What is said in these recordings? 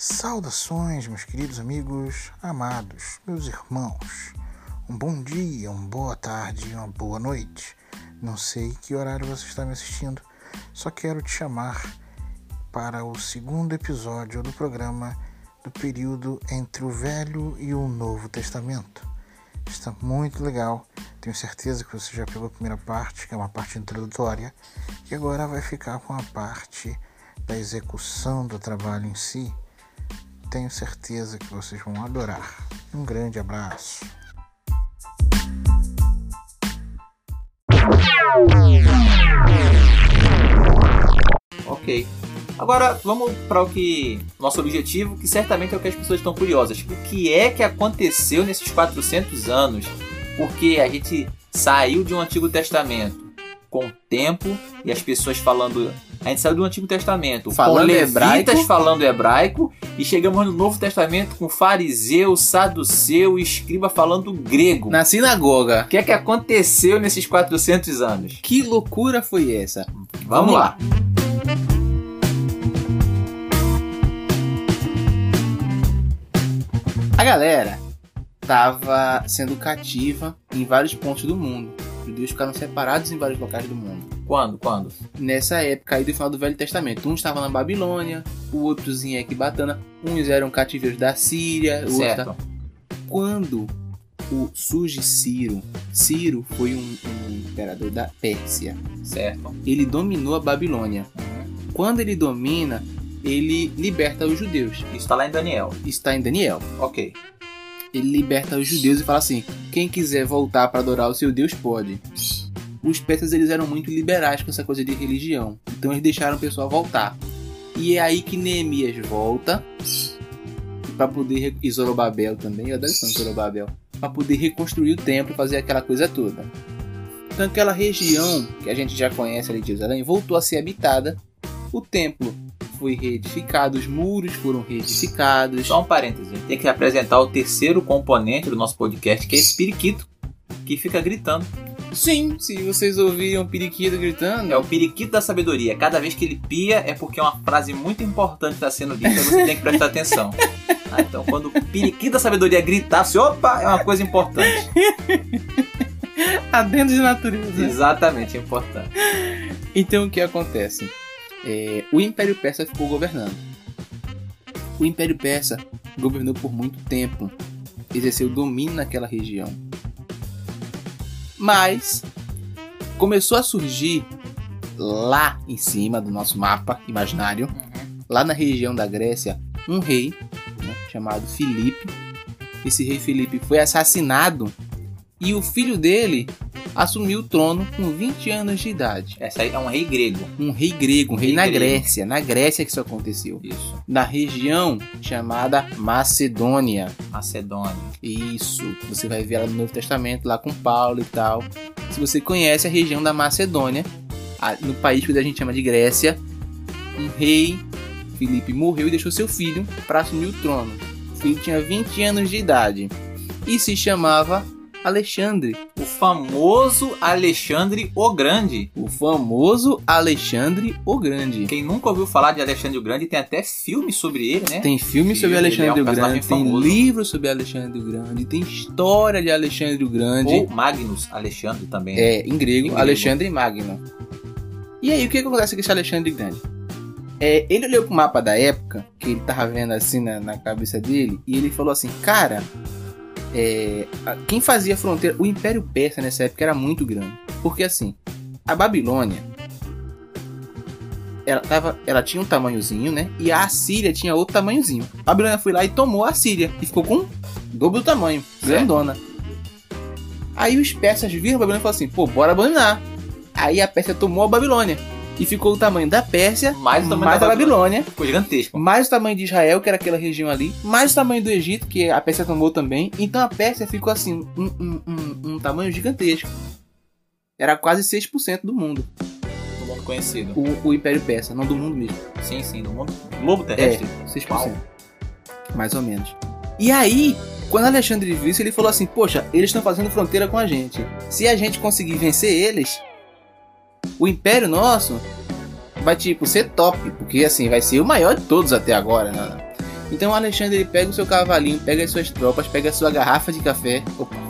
Saudações, meus queridos amigos, amados, meus irmãos. Um bom dia, uma boa tarde, uma boa noite. Não sei que horário você está me assistindo, só quero te chamar para o segundo episódio do programa do período entre o Velho e o Novo Testamento. Está muito legal. Tenho certeza que você já pegou a primeira parte, que é uma parte introdutória, e agora vai ficar com a parte da execução do trabalho em si. Tenho certeza que vocês vão adorar. Um grande abraço. Ok. Agora vamos para o que nosso objetivo, que certamente é o que as pessoas estão curiosas. O que é que aconteceu nesses 400 anos? Porque a gente saiu de um Antigo Testamento com o tempo e as pessoas falando. A gente saiu do Antigo Testamento Falando com levitas hebraico. falando hebraico e chegamos no Novo Testamento com fariseu, saduceu e escriba falando grego. Na sinagoga. O que é que aconteceu nesses 400 anos? Que loucura foi essa? Vamos lá. A galera tava sendo cativa em vários pontos do mundo. Os judeus ficaram separados em vários locais do mundo. Quando? Quando? Nessa época aí do final do Velho Testamento. Um estava na Babilônia, o outros em Ecbatana, uns eram cativeiros da Síria, o outro Certo. ta- Quando o surge Ciro, Ciro foi um, um imperador da Pérsia. Certo. Ele dominou a Babilônia. Quando ele domina, ele liberta os judeus. Isso está lá em Daniel. Está em Daniel. Ok. Ele liberta os judeus e fala assim: quem quiser voltar para adorar o seu Deus pode. Os persas eles eram muito liberais com essa coisa de religião, então eles deixaram o pessoal voltar. E é aí que Neemias volta para poder e Zorobabel também, eu adoro Zorobabel, para poder reconstruir o templo, e fazer aquela coisa toda. Então aquela região que a gente já conhece ali de Jerusalém voltou a ser habitada. O templo foi reedificado, os muros foram reedificados. Só um parêntese. Tem que apresentar o terceiro componente do nosso podcast, que é esse periquito, que fica gritando. Sim, se vocês ouviram o periquito gritando, É o periquito da sabedoria. Cada vez que ele pia é porque uma frase muito importante está sendo dita e você tem que prestar atenção. Ah, então, quando o periquito da sabedoria gritar, assim, opa, é uma coisa importante. adendo de natureza. Exatamente, é importante. Então o que acontece? É, o Império Persa ficou governando. O Império Persa governou por muito tempo, exerceu domínio naquela região. Mas começou a surgir lá em cima do nosso mapa imaginário, lá na região da Grécia, um rei né, chamado Filipe. Esse rei Filipe foi assassinado e o filho dele assumiu o trono com 20 anos de idade. Essa aí é um rei grego. Um rei grego, um rei, Rei na grego. Grécia. Na Grécia que isso aconteceu. Isso. Na região chamada Macedônia. Macedônia. Isso. Você vai ver ela no Novo Testamento, lá com Paulo e tal. Se você conhece a região da Macedônia, no país que a gente chama de Grécia, um rei, Filipe, morreu e deixou seu filho para assumir o trono. O filho tinha 20 anos de idade e se chamava Alexandre. O famoso Alexandre o Grande. O famoso Alexandre o Grande. Quem nunca ouviu falar de Alexandre o Grande tem até filme sobre ele, né? Tem filme sobre Ele Alexandre é um o Grande, personagem tem famoso. livro sobre Alexandre o Grande, tem história de Alexandre o Grande. Ou Magnus Alexandre também. né? É, em grego, Em grego. Alexandre Magno. E aí, o que que acontece com esse Alexandre Grande? É, ele olhou pro mapa da época, que ele tava vendo assim na, na cabeça dele, e ele falou assim, cara, é, quem fazia fronteira, o Império Persa nessa época era muito grande. Porque assim, a Babilônia, ela, tava, ela tinha um tamanhozinho, né? E a Assíria tinha outro tamanhozinho. A Babilônia foi lá e tomou a Síria, e ficou com o dobro do tamanho, grandona. Aí os persas viram a Babilônia e falaram assim, pô, bora abandonar. Aí a Pérsia tomou a Babilônia. E ficou o tamanho da Pérsia, Mais o tamanho mais da a Babilônia, Ficou gigantesco. mais o tamanho de Israel, que era aquela região ali, mais o tamanho do Egito, que a Pérsia tomou também. Então a Pérsia ficou assim, um, um, um, um tamanho gigantesco. Era quase 6% do mundo, Do mundo conhecido. o, o Império Persa, não do mundo mesmo. Sim, sim, do mundo. Globo terrestre. 6%. Uau. Mais ou menos. E aí, quando Alexandre viu isso, ele falou assim: Poxa, eles estão fazendo fronteira com a gente. Se a gente conseguir vencer eles, o império nosso vai, tipo, ser top. Porque, assim, vai ser o maior de todos até agora. Né? Então Alexandre ele pega o seu cavalinho, pega as suas tropas, pega a sua garrafa de café. Opa.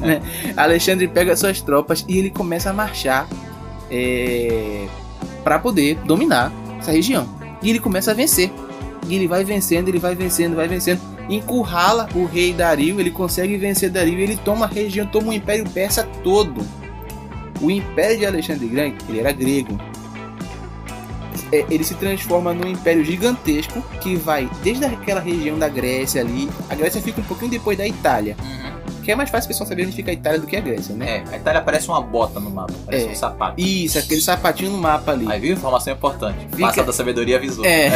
Né? Alexandre pega as suas tropas e ele começa a marchar é, para poder dominar essa região. E ele começa a vencer. E ele vai vencendo, ele vai vencendo, vai vencendo. Encurrala o rei Dario, ele consegue vencer Dario ele toma a região, toma o Império Persa todo. O Império de Alexandre Grande, ele era grego. É, ele se transforma num império gigantesco que vai desde aquela região da Grécia ali. A Grécia fica um pouquinho depois da Itália. Que é mais fácil o pessoal saber onde fica a Itália do que a Grécia, né? É, a Itália parece uma bota no mapa, parece É. um sapato. Isso, aquele sapatinho no mapa ali. Aí viu? Informação importante. Fica- Passa da sabedoria avisou. É.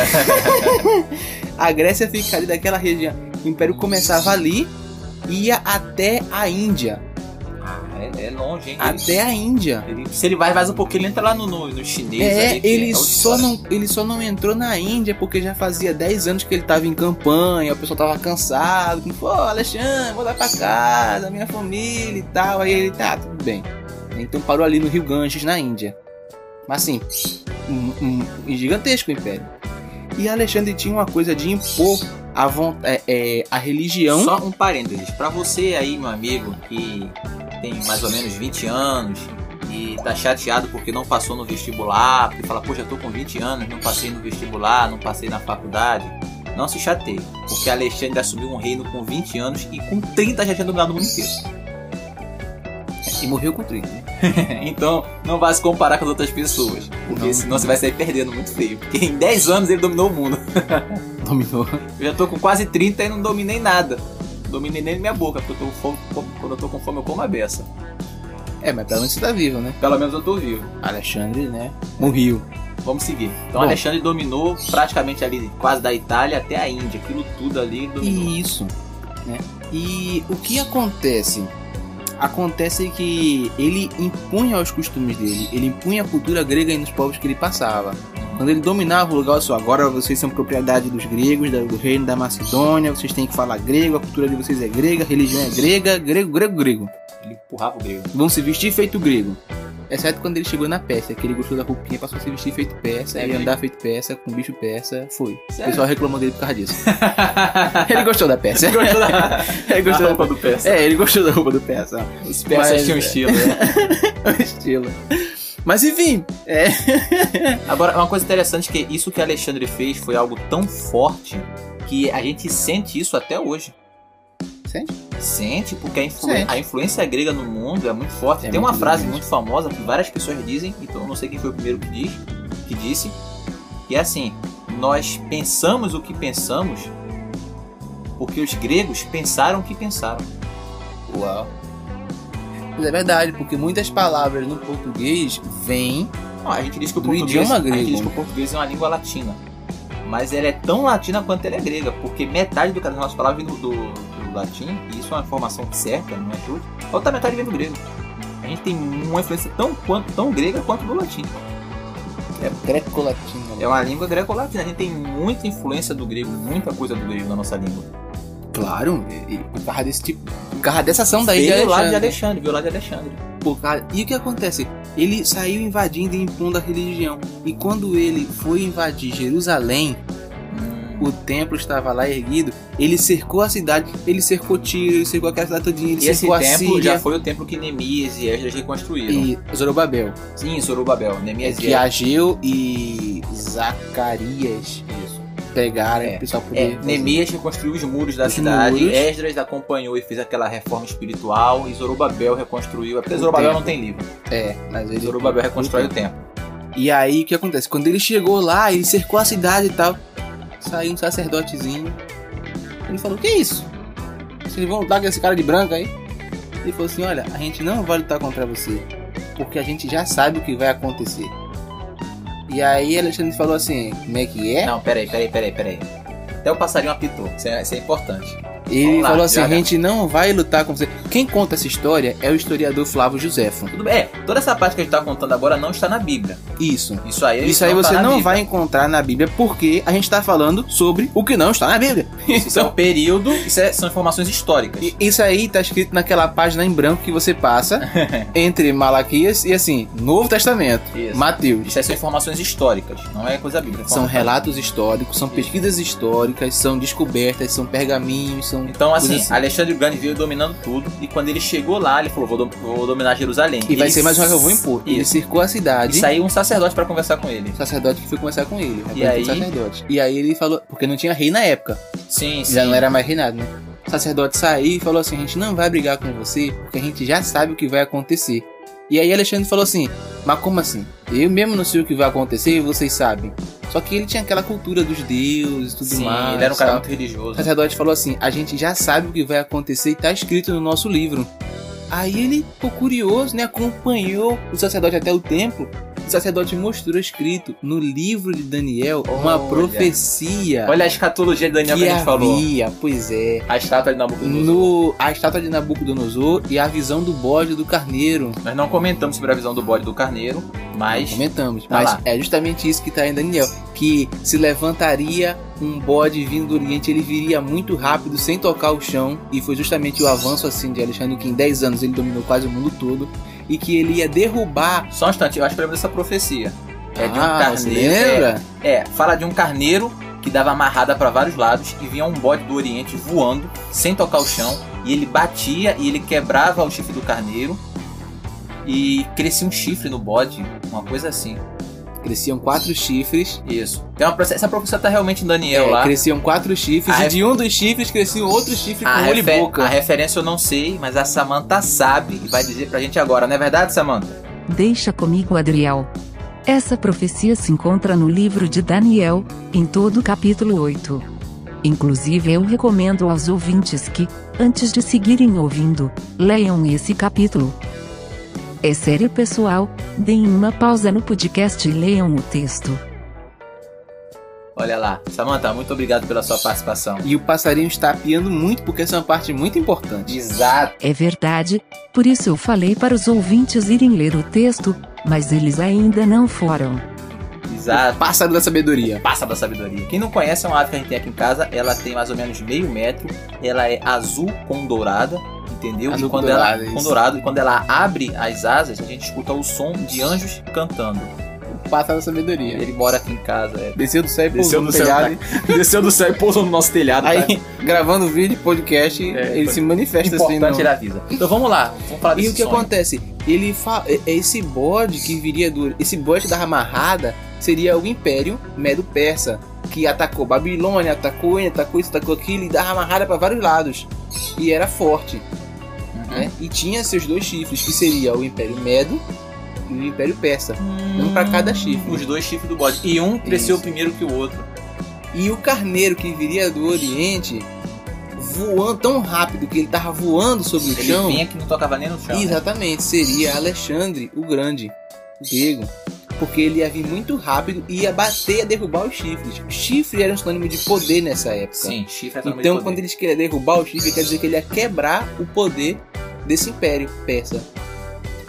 a Grécia fica ali daquela região. O Império começava ali ia até a Índia. É, é longe, hein? Até a Índia. Ele- se ele vai mais um pouquinho, ele entra lá no, no, no chinês. É, ali, ele outra só, não, ele só não entrou na Índia porque já fazia 10 anos que ele tava em campanha, o pessoal tava cansado, pô, Alexandre, vou dar pra casa, minha família e tal. Aí ele, tá, tudo bem. Então parou ali no Rio Ganges, na Índia. Mas assim, um, um- gigantesco império. E Alexandre tinha uma coisa de impor a, von- é, é, a religião. Só um parênteses. Pra você aí, meu amigo, que tem mais ou menos 20 anos e tá chateado porque não passou no vestibular, porque fala, pô, já tô com 20 anos, não passei no vestibular, não passei na faculdade. Não se chateie, porque Alexandre assumiu um reino com 20 anos e com 30 já tinha dominado o mundo inteiro. E morreu com 30. então, não vai se comparar com as outras pessoas, porque Não. senão você vai sair perdendo muito feio. Porque em 10 anos ele dominou o mundo. Dominou. Eu já tô com quase 30 e não dominei nada. Dominei nem minha boca, porque eu tô fome, quando eu tô com fome eu como a beça. É, mas pelo menos você tá vivo, né? Pelo menos eu tô vivo. Alexandre, né? Morreu. Vamos seguir. Então Bom. Alexandre dominou praticamente ali, quase da Itália até a Índia. Aquilo tudo ali dominou. Isso, né? E o que acontece? Acontece que ele impunha os costumes dele, ele impunha a cultura grega nos povos que ele passava. Quando ele dominava o lugar, só agora vocês são propriedade dos gregos, da- do reino da Macedônia, vocês têm que falar grego, a cultura de vocês é grega, a religião é grega, grego, grego, grego. Ele empurrava o grego. Vão se vestir feito grego. Exceto quando ele chegou na Pérsia, que ele gostou da roupinha, passou a se vestir feito persa, É e andar feito persa, com bicho persa, foi. O Sério? pessoal reclamou dele por causa disso. Ele gostou da Pérsia. Gostou da, Ele da gostou roupa do Persa. É, ele gostou da roupa do Persa. Os persas Mas, tinham estilo, né? o estilo. Mas enfim, é. Agora, uma coisa interessante é que isso que Alexandre fez foi algo tão forte que a gente sente isso até hoje. Sente? Sente, porque a, influ- Sente. a influência grega no mundo é muito forte. É Tem uma muito frase muito famosa que várias pessoas dizem, então eu não sei quem foi o primeiro que, diz, que disse, que é assim: nós pensamos o que pensamos porque os gregos pensaram o que pensaram. Uau. Mas é verdade, porque muitas palavras no português vêm. Não, a gente diz que o Do português, idioma a gente grego. diz que o português é uma língua latina. Mas ela é tão latina quanto ela é grega, porque metade do que as nossas palavras vem do, do, do latim, e isso é uma informação certa, não é tudo. A outra metade vem do grego. A gente tem uma influência tão, quanto, tão grega quanto do latim. É greco-latino. É uma língua greco-latina. A gente tem muita influência do grego, muita coisa do grego na nossa língua. Claro, e, e por causa desse tipo. Por causa dessa ação daí de Veio lá de Alexandre. Alexandre, veio lá de Alexandre. Por causa- E o que acontece? Ele saiu invadindo e impondo a religião. E quando ele foi invadir Jerusalém, o templo estava lá erguido, ele cercou a cidade, ele cercou Tiro, ele cercou aquela cidade todinha, ele E esse cercou a templo já foi o templo que Neemias e Esdras reconstruíram. e Zorobabel. Sim, Zorobabel. Neemias e Que Ageu e Zacarias Isso. Pegaram É, o pessoal poder É. Neemias reconstruiu os muros da Os cidade, muros. Esdras acompanhou e fez aquela reforma espiritual, e Zorobabel reconstruiu. É porque O Zorobabel templo. não tem livro. É, mas ele Zorobabel reconstrói o templo. E aí o que acontece? Quando ele chegou lá, ele cercou a cidade e tal. Saiu um sacerdotezinho. Ele falou: Que isso? Vocês vão lutar com esse cara de branco aí? Ele falou assim: Olha, a gente não vai lutar contra você. Porque a gente já sabe o que vai acontecer. E aí Alexandre falou assim: Como é que é? Não, peraí, peraí, peraí, peraí. Até o passarinho apitou, isso é, isso é importante. Ele lá, falou assim: a gente não vai lutar com você. Quem conta essa história é o historiador Flávio Josefo. Tudo bem. É, toda essa parte que a gente tá contando agora não está na Bíblia. Isso. Isso aí, Isso aí não tá você não Bíblia. vai encontrar na Bíblia porque a gente tá falando sobre o que não está na Bíblia. Isso é um período, isso é- são informações históricas. E Isso aí tá escrito naquela página em branco que você passa entre Malaquias e assim, Novo Testamento, Isso. Mateus. Isso aí são informações históricas, não é coisa bíblica. é São relatos históricos, são pesquisas históricas, são descobertas, são pergaminhos, são. Então, assim, coisas Alexandre o Grande veio dominando tudo. E quando ele chegou lá, ele falou: Vou, dom- vou dominar Jerusalém. E vai Ele ser mais uma que eu vou impor. Ele Isso. cercou a cidade. E saiu um sacerdote pra conversar com ele. O sacerdote que foi conversar com ele. E aí? do sacerdote. E aí ele falou, porque não tinha rei na época, Sim, sim. já não era mais reinado, né? O sacerdote saiu e falou assim: a gente não vai brigar com você, porque a gente já sabe o que vai acontecer. E aí Alexandre falou assim: mas como assim? Eu mesmo não sei o que vai acontecer e vocês sabem. Só que ele tinha aquela cultura dos deuses e tudo Sim, mais. ele era um cara sabe? muito O religioso. sacerdote falou assim: a gente já sabe o que vai acontecer e tá escrito no nosso livro. Aí ele ficou curioso, né? Acompanhou o sacerdote até o templo. O sacerdote mostrou escrito no livro de Daniel uma Olha. profecia Olha a escatologia de Daniel que, que a gente falou. havia, pois é, A estátua de Nabucodonosor. no a estátua de Nabucodonosor e a visão do bode do carneiro. Nós não comentamos sobre a visão do bode do carneiro, mas. Comentamos, Tá mas lá. é justamente isso que está em Daniel, que se levantaria um bode vindo do Oriente, ele viria muito rápido, sem tocar o chão, e foi justamente o avanço assim de Alexandre que em 10 anos ele dominou quase o mundo todo, e que ele ia derrubar. Só um instante, eu acho que lembro dessa profecia. É de um ah, carneiro. lembra? É, é, fala de um carneiro que dava amarrada pra vários lados e vinha um bode do Oriente voando, sem tocar o chão, e ele batia e ele quebrava o chifre do carneiro. E crescia um chifre no bode, uma coisa assim. Cresciam quatro chifres. Isso. Tem uma, essa profecia tá realmente em Daniel é, lá. cresciam quatro chifres, A e ref- de um dos chifres crescia outro chifre com olho e boca. a referência eu não sei, mas a Samantha sabe e vai dizer pra gente agora, não é verdade, Samantha? Deixa comigo, Adriel. Essa profecia se encontra no livro de Daniel, em todo o capítulo 8. Inclusive, eu recomendo aos ouvintes que, antes de seguirem ouvindo, leiam esse capítulo. É sério, pessoal, deem uma pausa no podcast e leiam o texto. Olha lá. Samantha, muito obrigado pela sua participação. E o passarinho está apiando muito porque essa é uma parte muito importante. Exato. É verdade, por isso eu falei para os ouvintes irem ler o texto, mas eles ainda não foram. Exato. Pássaro da sabedoria. Passa da sabedoria. Quem não conhece é uma ave que a gente tem aqui em casa. Ela tem mais ou menos meio metro. Ela é azul com dourada. Entendeu? Azul e com quando dourada, ela, isso. dourado. E quando ela abre as asas, a gente escuta o som de anjos cantando. Pássaro da sabedoria. Ele mora aqui em casa. É. Desceu do céu e pousou no do céu, telhado. Desceu do céu e pousou no nosso telhado. Aí, gravando vídeo, podcast, É, ele se manifesta assim. Importante no- ele avisa. Então vamos lá. Vamos falar E desse o que sonho. acontece? Ele fala. Esse bode que viria do. Esse bode da amarrada seria o Império Medo-Persa. Que atacou Babilônia, atacou ele, atacou isso, atacou aquilo e dava amarrada para vários lados. E era forte. Né? E tinha seus dois chifres, que seria o Império Medo e o Império Persa. Um pra cada chifre. Os dois chifres do bode. E um cresceu Isso. primeiro que o outro. E o carneiro que viria do Oriente, voando tão rápido que ele tava voando sobre o Ele chão. vinha que não tocava nem no chão. né? Exatamente, seria Alexandre o Grande, o grego. Porque ele ia vir muito rápido e ia bater, ia derrubar os chifres. O chifre era um sinônimo de poder nessa época. Sim, chifre é de Então, poder. quando eles queriam derrubar o chifre, quer dizer que ele ia quebrar o poder desse império persa.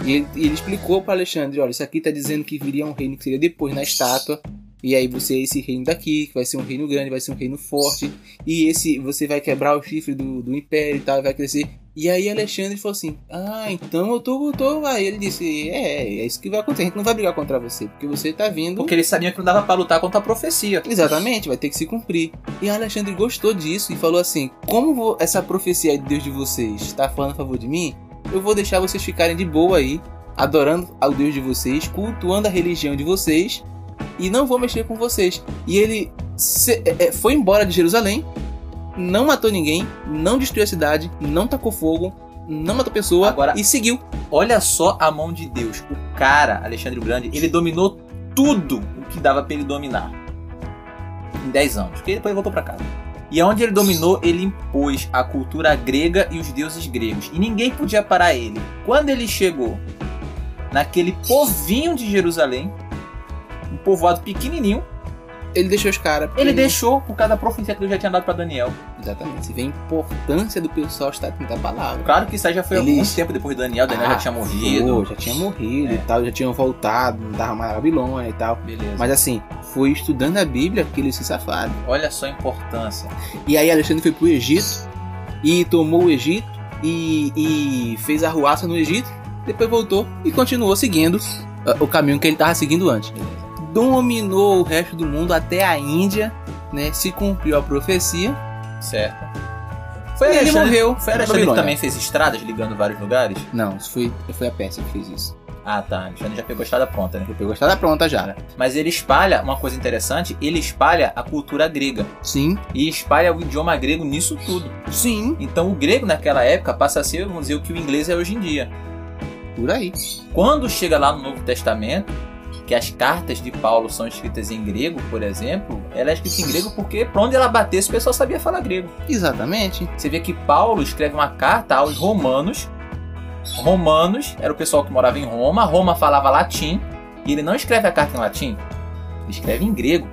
E ele, ele explicou para Alexandre: olha, isso aqui tá dizendo que viria um reino que seria depois na estátua. E aí você é esse reino daqui, que vai ser um reino grande, vai ser um reino forte. E esse você vai quebrar o chifre do, do império e tal, vai crescer. E aí Alexandre falou assim: Ah, então eu tô, eu tô. Aí ele disse: É, é isso que vai acontecer. A gente não vai brigar contra você, porque você tá vindo. Porque eles sabiam que não dava pra lutar contra a profecia. Exatamente, vai ter que se cumprir. E Alexandre gostou disso e falou assim: Como essa profecia de Deus de vocês está falando a favor de mim, eu vou deixar vocês ficarem de boa aí, adorando ao Deus de vocês, cultuando a religião de vocês, e não vou mexer com vocês. E ele se- é, é, foi embora de Jerusalém, não matou ninguém, não destruiu a cidade, não tacou fogo, não matou pessoa Agora- e seguiu. Olha só a mão de Deus. O cara, Alexandre o Grande, ele dominou tudo o que dava pra ele dominar. Em 10 anos. Porque depois ele voltou pra casa. E onde ele dominou, ele impôs a cultura grega e os deuses gregos. E ninguém podia parar ele. Quando ele chegou naquele povinho de Jerusalém, um povoado pequenininho, Ele deixou os caras. Ele deixou por causa da profecia que Deus já tinha dado pra Daniel. Exatamente. Você vê a importância do pessoal estar atento à palavra. Claro que isso aí já foi Eles- algum tempo depois de Daniel. Daniel já Ah, tinha Pô, morrido. já tinha morrido É. e tal, já tinham voltado, não dava mais a Babilônia e tal. Beleza. Mas assim, foi estudando a Bíblia que eles se safaram. Olha só a importância. E aí Alexandre foi pro Egito e tomou o Egito e, e fez a ruaça no Egito, depois voltou e continuou seguindo ah, o caminho que ele estava seguindo antes. Dominou o resto do mundo até a Índia, né? Se cumpriu a profecia. Certo. Foi E ele morreu Foi Alexandre que também fez estradas ligando vários lugares? Não, isso foi, foi a Pérsia que fez isso. Ah, tá. Alexandre já pegou a estrada pronta, né? Ele pegou a estrada pronta já. Mas ele espalha, uma coisa interessante, ele espalha a cultura grega. Sim, E espalha o idioma grego nisso tudo. sim, Então o grego naquela época passa a ser, vamos dizer, o que o inglês é hoje em dia. por aí. Quando chega lá no Novo Testamento, que as cartas de Paulo são escritas em grego, por exemplo, ela é escrita em grego porque pra onde ela batesse o pessoal sabia falar grego. Exatamente. Você vê que Paulo escreve uma carta aos romanos. Romanos era o pessoal que morava em Roma, Roma falava latim, e ele não escreve a carta em latim, ele escreve em grego.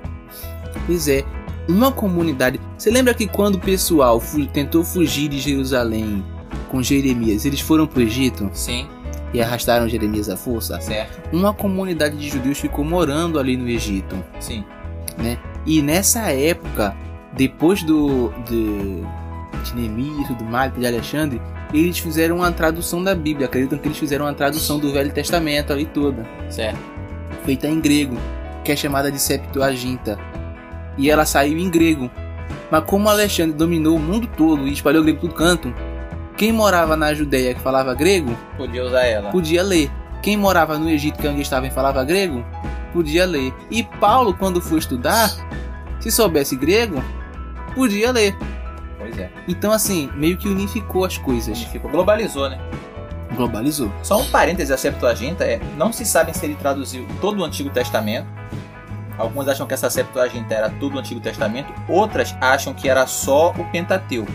Pois é, uma comunidade. Você lembra que quando o pessoal tentou fugir de Jerusalém com Jeremias, eles foram pro Egito Sim, e arrastaram Jeremias à força? certo. Uma comunidade de judeus ficou morando ali no Egito. Sim. E nessa época, depois do de, de Neemias tudo mais, de Alexandre, eles fizeram uma tradução da Bíblia. Acreditam que eles fizeram uma tradução do Velho Testamento ali toda. Certo. feita em grego, que é chamada de Septuaginta. E ela saiu em grego. Mas como Alexandre dominou o mundo todo e espalhou grego por todo canto, quem morava na Judéia que falava grego, Podia usar ela. podia ler. Quem morava no Egito, que onde estava e falava grego, podia ler. E Paulo, quando foi estudar, se soubesse grego, podia ler. Pois é. Então, assim, meio que unificou as coisas. Ficou, globalizou, né? Globalizou. Só um parêntese a Septuaginta é, não se sabe se ele traduziu todo o Antigo Testamento. Alguns acham que essa Septuaginta era todo o Antigo Testamento, outras acham que era só o Pentateuco.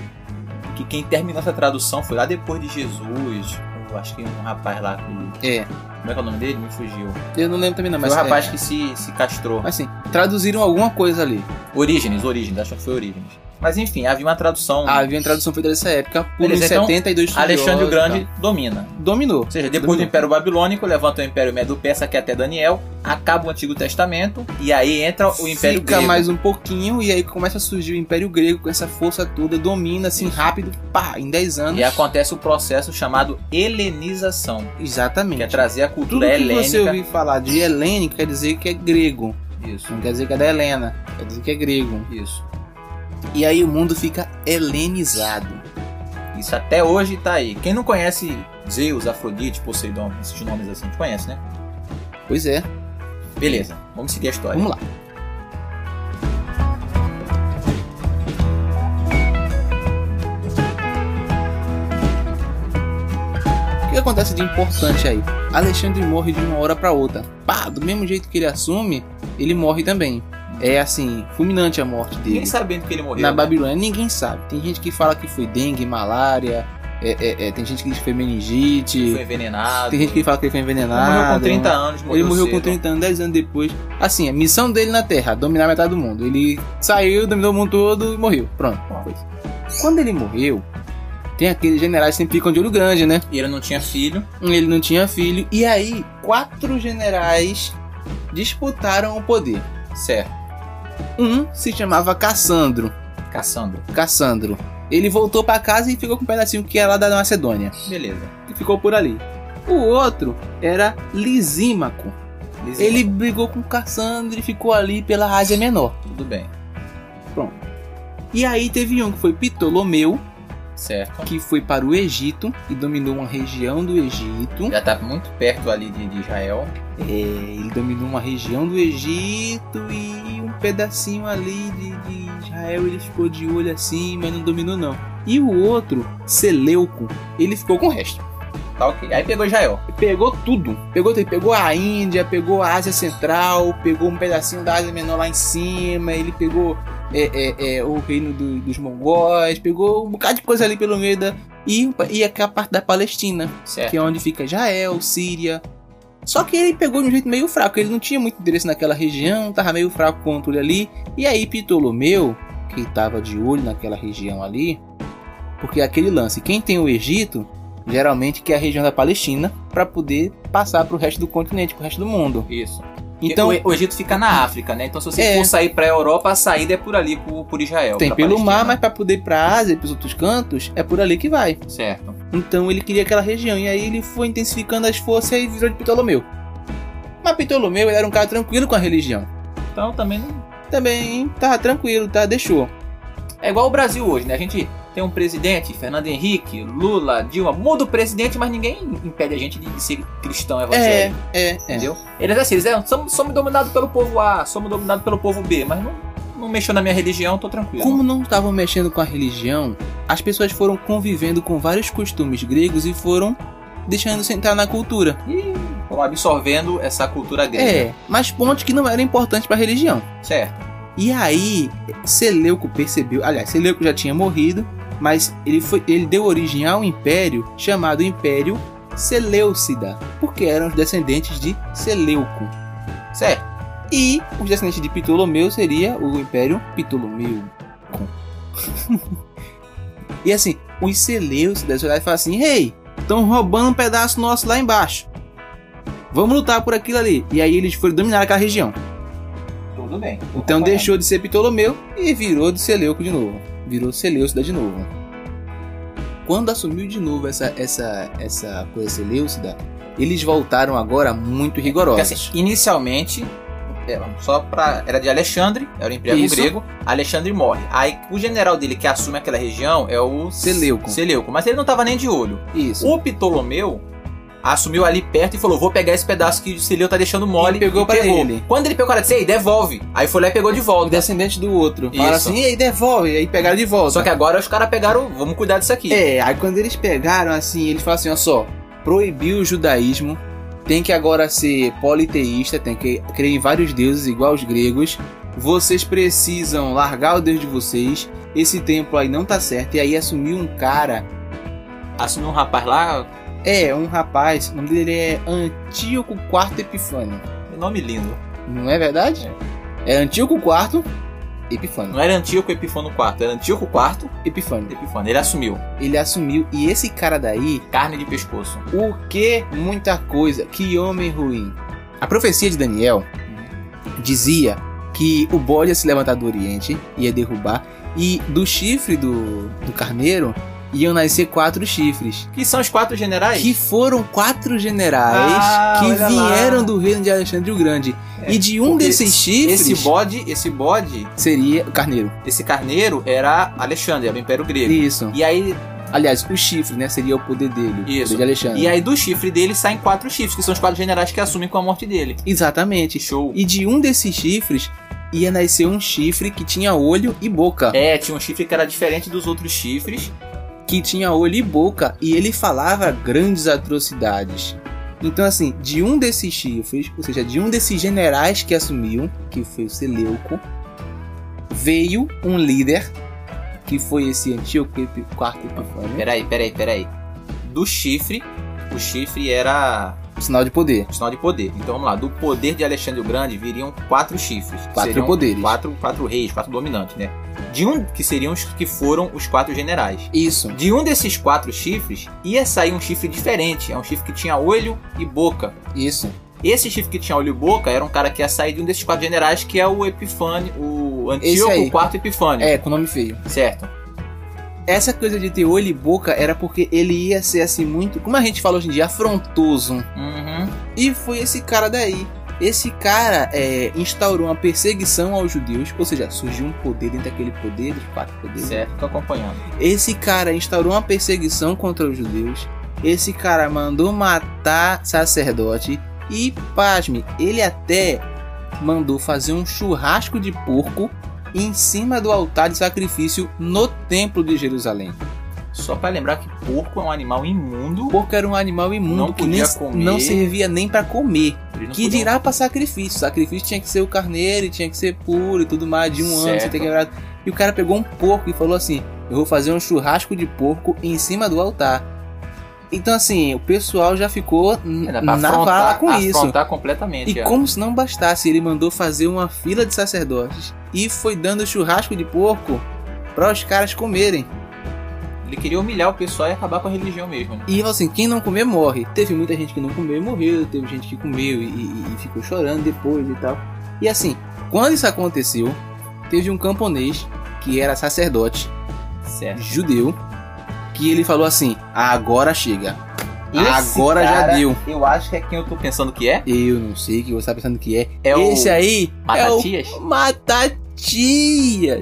Que quem terminou essa tradução foi lá depois de Jesus. Eu acho que um rapaz lá que. É, Como é que é o nome dele? Me fugiu. eu não lembro também não, Foi mas o rapaz é, que se, se castrou. Assim, traduziram alguma coisa ali. Orígenes, Orígenes, acham que foi Orígenes. Mas enfim, havia uma tradução. Ah, havia uma tradução feita dessa época por Beleza, uns então, 72 Alexandre o estudiosos Grande domina. dominou. Ou seja, depois Dominou. do Império Babilônico, levanta o Império Medo-Persa, que é até Daniel, acaba o Antigo Testamento, e aí entra o Império Fica Grego. mais um pouquinho e aí começa a surgir o Império Grego com essa força toda, domina assim Isso. rápido, pá, em 10 anos. E acontece o processo chamado helenização, Exatamente. que é trazer a Tudo cultura que você helênica. ouvir falar de helênico quer dizer que é grego. Isso, Não quer dizer que é da Helena, quer dizer que é grego. isso. E aí o mundo fica helenizado. Isso até hoje tá aí. Quem não conhece Zeus, Afrodite, Poseidon, esses nomes assim, a gente conhece, né? Pois é, Beleza, vamos seguir a história. vamos lá. O que acontece de importante aí? Alexandre morre de uma hora pra outra. Pá, do mesmo jeito que ele assume, ele morre também. É assim, fulminante a morte dele. Ninguém sabendo que ele morreu. Na né? Babilônia, ninguém sabe. Tem gente que fala que foi dengue, malária, é, é, é, tem gente que diz que foi meningite, Foi envenenado. tem gente que fala que ele foi Ele envenenado. morreu com 30 anos, morreu Ele morreu com cedo. 30 anos, 10 anos depois. Assim, a missão dele na Terra, dominar metade do mundo. Ele saiu, dominou o mundo todo e morreu. Pronto. Foi. Quando ele morreu, tem aqueles generais que sempre ficam de olho grande, né? E ele não tinha filho. Ele não tinha filho. E aí, quatro generais disputaram o poder. Certo. Um se chamava Cassandro. Caçando. Cassandro. Ele voltou pra casa e ficou com um pedacinho que era lá da Macedônia. Beleza. E ficou por ali. O outro era Lisímaco. Ele brigou com Cassandro e ficou ali pela Ásia Menor. Tudo bem. E aí teve um que foi Ptolomeu, Certo. que foi para o Egito e dominou uma região do Egito. Já tá muito perto ali de, de Israel. É, ele dominou uma região do Egito e pedacinho ali de, de Israel ele ficou de olho assim, mas não dominou não. E o outro, Seleuco, ele ficou com o resto. Tá ok. Aí pegou Israel. Pegou tudo. Pegou, tudo. pegou a Índia, pegou a Ásia Central, pegou um pedacinho da Ásia Menor lá em cima, ele pegou é, é, é, o reino do- dos mongóis, pegou um bocado de coisa ali pelo meio da. E, e aqui a parte da Palestina, Certo. que é onde fica Israel, Síria, Só que ele pegou de um jeito meio fraco, ele não tinha muito interesse naquela região, tava meio fraco com tudo ali. E aí Ptolomeu, que tava de olho naquela região ali, porque aquele lance, quem tem o Egito, geralmente quer a região da Palestina para poder passar pro resto do continente, pro resto do mundo. Isso. Então, o, o Egito fica na África, né? Então, se você É. for sair pra Europa, a saída é por ali, por, por Israel. tem pelo mar, mas para poder ir pra Ásia e pros outros cantos, é por ali que vai. Certo. Então ele queria aquela região. E aí ele foi intensificando as forças e virou de Ptolomeu. Mas Ptolomeu ele era um cara tranquilo com a religião. Então, também não... Também tava tranquilo, tá? Deixou. É igual o Brasil hoje, né? A gente tem um presidente, Fernando Henrique, Lula, Dilma, muda o presidente, mas ninguém impede a gente de, de ser cristão É, evangélico. é, é. Entendeu? Eles assim, eles é, somos, somos dominados pelo povo A, somos dominados pelo povo B, mas não, não mexeu na minha religião, tô tranquilo. Como não estavam mexendo com a religião, as pessoas foram convivendo com vários costumes gregos e foram deixando-se entrar na cultura. E foram absorvendo essa cultura grega. É, mas pontos que não eram importantes para a religião. Certo. E aí, Seleuco percebeu, aliás, Seleuco já tinha morrido, mas ele, foi, ele deu origem a um império chamado Império Seleucida, porque eram os descendentes de Seleuco. Certo. E os descendentes de Ptolomeu seria o Império Ptolomeu. e assim, os Seleucidas olharam e falaram assim: Ei, estão roubando um pedaço nosso lá embaixo. Vamos lutar por aquilo ali. E aí eles foram dominar aquela região. Tudo bem. Então deixou de ser Ptolomeu e virou de Seleuco de novo. Virou Seleucida de novo. Quando assumiu de novo essa, essa, essa coisa Seleucida, eles voltaram agora muito Porque rigorosos. assim, inicialmente, é, só pra. Era de Alexandre, era o Império grego. Alexandre morre. Aí o general dele que assume aquela região é o Seleuco. Seleuco. Mas ele não tava nem de olho. Isso. O Ptolomeu assumiu ali perto e falou: Vou pegar esse pedaço que o Seleuco tá deixando mole. E pegou pra ele. Quando ele pegou, o cara disse: Ei, devolve. Aí foi lá e pegou de volta. descendente do outro. Falaram Isso. assim, e aí devolve, e aí pegaram de volta. Só que agora os caras pegaram: Vamos cuidar disso aqui. É, aí quando eles pegaram assim, eles falaram assim, ó só, proibiu o judaísmo, tem que agora ser politeísta, tem que crer em vários deuses igual os gregos. Vocês precisam largar o deus de vocês. Esse templo aí não tá certo. E aí assumiu um cara, Assumiu um rapaz lá, é, um rapaz, o nome dele é Antíoco IV Epifânio. nome lindo. Não é verdade? É, Antíoco IV Epifânio. Não era Antíoco Epifano IV, era Antíoco IV Epifânio. Epifano. Ele assumiu. Ele assumiu e esse cara daí Carne de pescoço. O que? Muita coisa. Que homem ruim. A profecia de Daniel dizia que o bode ia se levantar do Oriente, ia derrubar, e do chifre do, do carneiro iam nascer quatro chifres. Que são os quatro generais? Que foram quatro generais Ah, que vieram lá. do reino de Alexandre o Grande. É, e de um desses chifres Esse bode, esse bode, seria o carneiro. esse carneiro era Alexandre, era o Império Grego. Isso. E aí, Aliás, o chifre, né? Seria o poder dele. Isso. poder de Alexandre. e aí do chifre dele saem quatro chifres, que são os quatro generais que assumem com a morte dele. Exatamente. Show. E de um desses chifres ia nascer um chifre que tinha olho e boca. É, tinha um chifre que era diferente dos outros chifres. Que tinha olho e boca. E ele falava grandes atrocidades. Então, assim, de um desses chifres, ou seja, de um desses generais que assumiu, que foi o Seleuco, veio um líder, que foi esse Antíoco quarto Epifânio, Peraí, peraí, peraí. Do chifre, o chifre era sinal de poder. um sinal de poder. Então vamos lá, do poder de Alexandre o Grande viriam quatro chifres. Quatro seriam poderes. Quatro, quatro reis, quatro dominantes, né? De um que seriam os que foram os quatro generais. Isso. De um desses quatro chifres ia sair um chifre diferente. É um chifre que tinha olho e boca. Isso. Esse chifre que tinha olho e boca era um cara que ia sair de um desses quatro generais, que é o Epifânio, o Antíoco, o quarto Epifânio. É, com nome feio. Certo. Essa coisa de ter olho e boca era porque ele ia ser assim muito, como a gente fala hoje em dia, afrontoso. Uhum. E foi esse cara daí. Esse cara é, instaurou uma perseguição aos judeus, ou seja, surgiu um poder dentro daquele poder, dos quatro poderes. Certo, tô acompanhando. Esse cara instaurou uma perseguição contra os judeus. Esse cara mandou matar sacerdote. E, pasme, ele até mandou fazer um churrasco de porco em cima do altar de sacrifício no templo de Jerusalém. Só pra lembrar que porco é um animal imundo. Porco era um animal imundo Não que nem, comer. não servia nem para comer. Que podiam- dirá para sacrifício. Sacrifício tinha que ser o carneiro, tinha que ser puro e tudo mais, de um ano, Certo. sem ter quebrado. E o cara pegou um porco e falou assim: Eu vou fazer um churrasco de porco em cima do altar. Então, assim, o pessoal já ficou Era na afrontar, vala com isso. completamente. E é. como se não bastasse, ele mandou fazer uma fila de sacerdotes e foi dando churrasco de porco para os caras comerem. Ele queria humilhar o pessoal e acabar com a religião mesmo. né? E falou assim: quem não comer morre. Teve muita gente que não comeu e morreu, teve gente que comeu e, e- e ficou chorando depois e tal. E assim, quando isso aconteceu, teve um camponês que era sacerdote Certo. judeu que ele falou assim: agora chega. Esse agora cara, já deu. Eu acho que é quem eu tô pensando que é. Eu não sei o que você tá pensando que é. É o Esse aí Matatias. é o Matatias.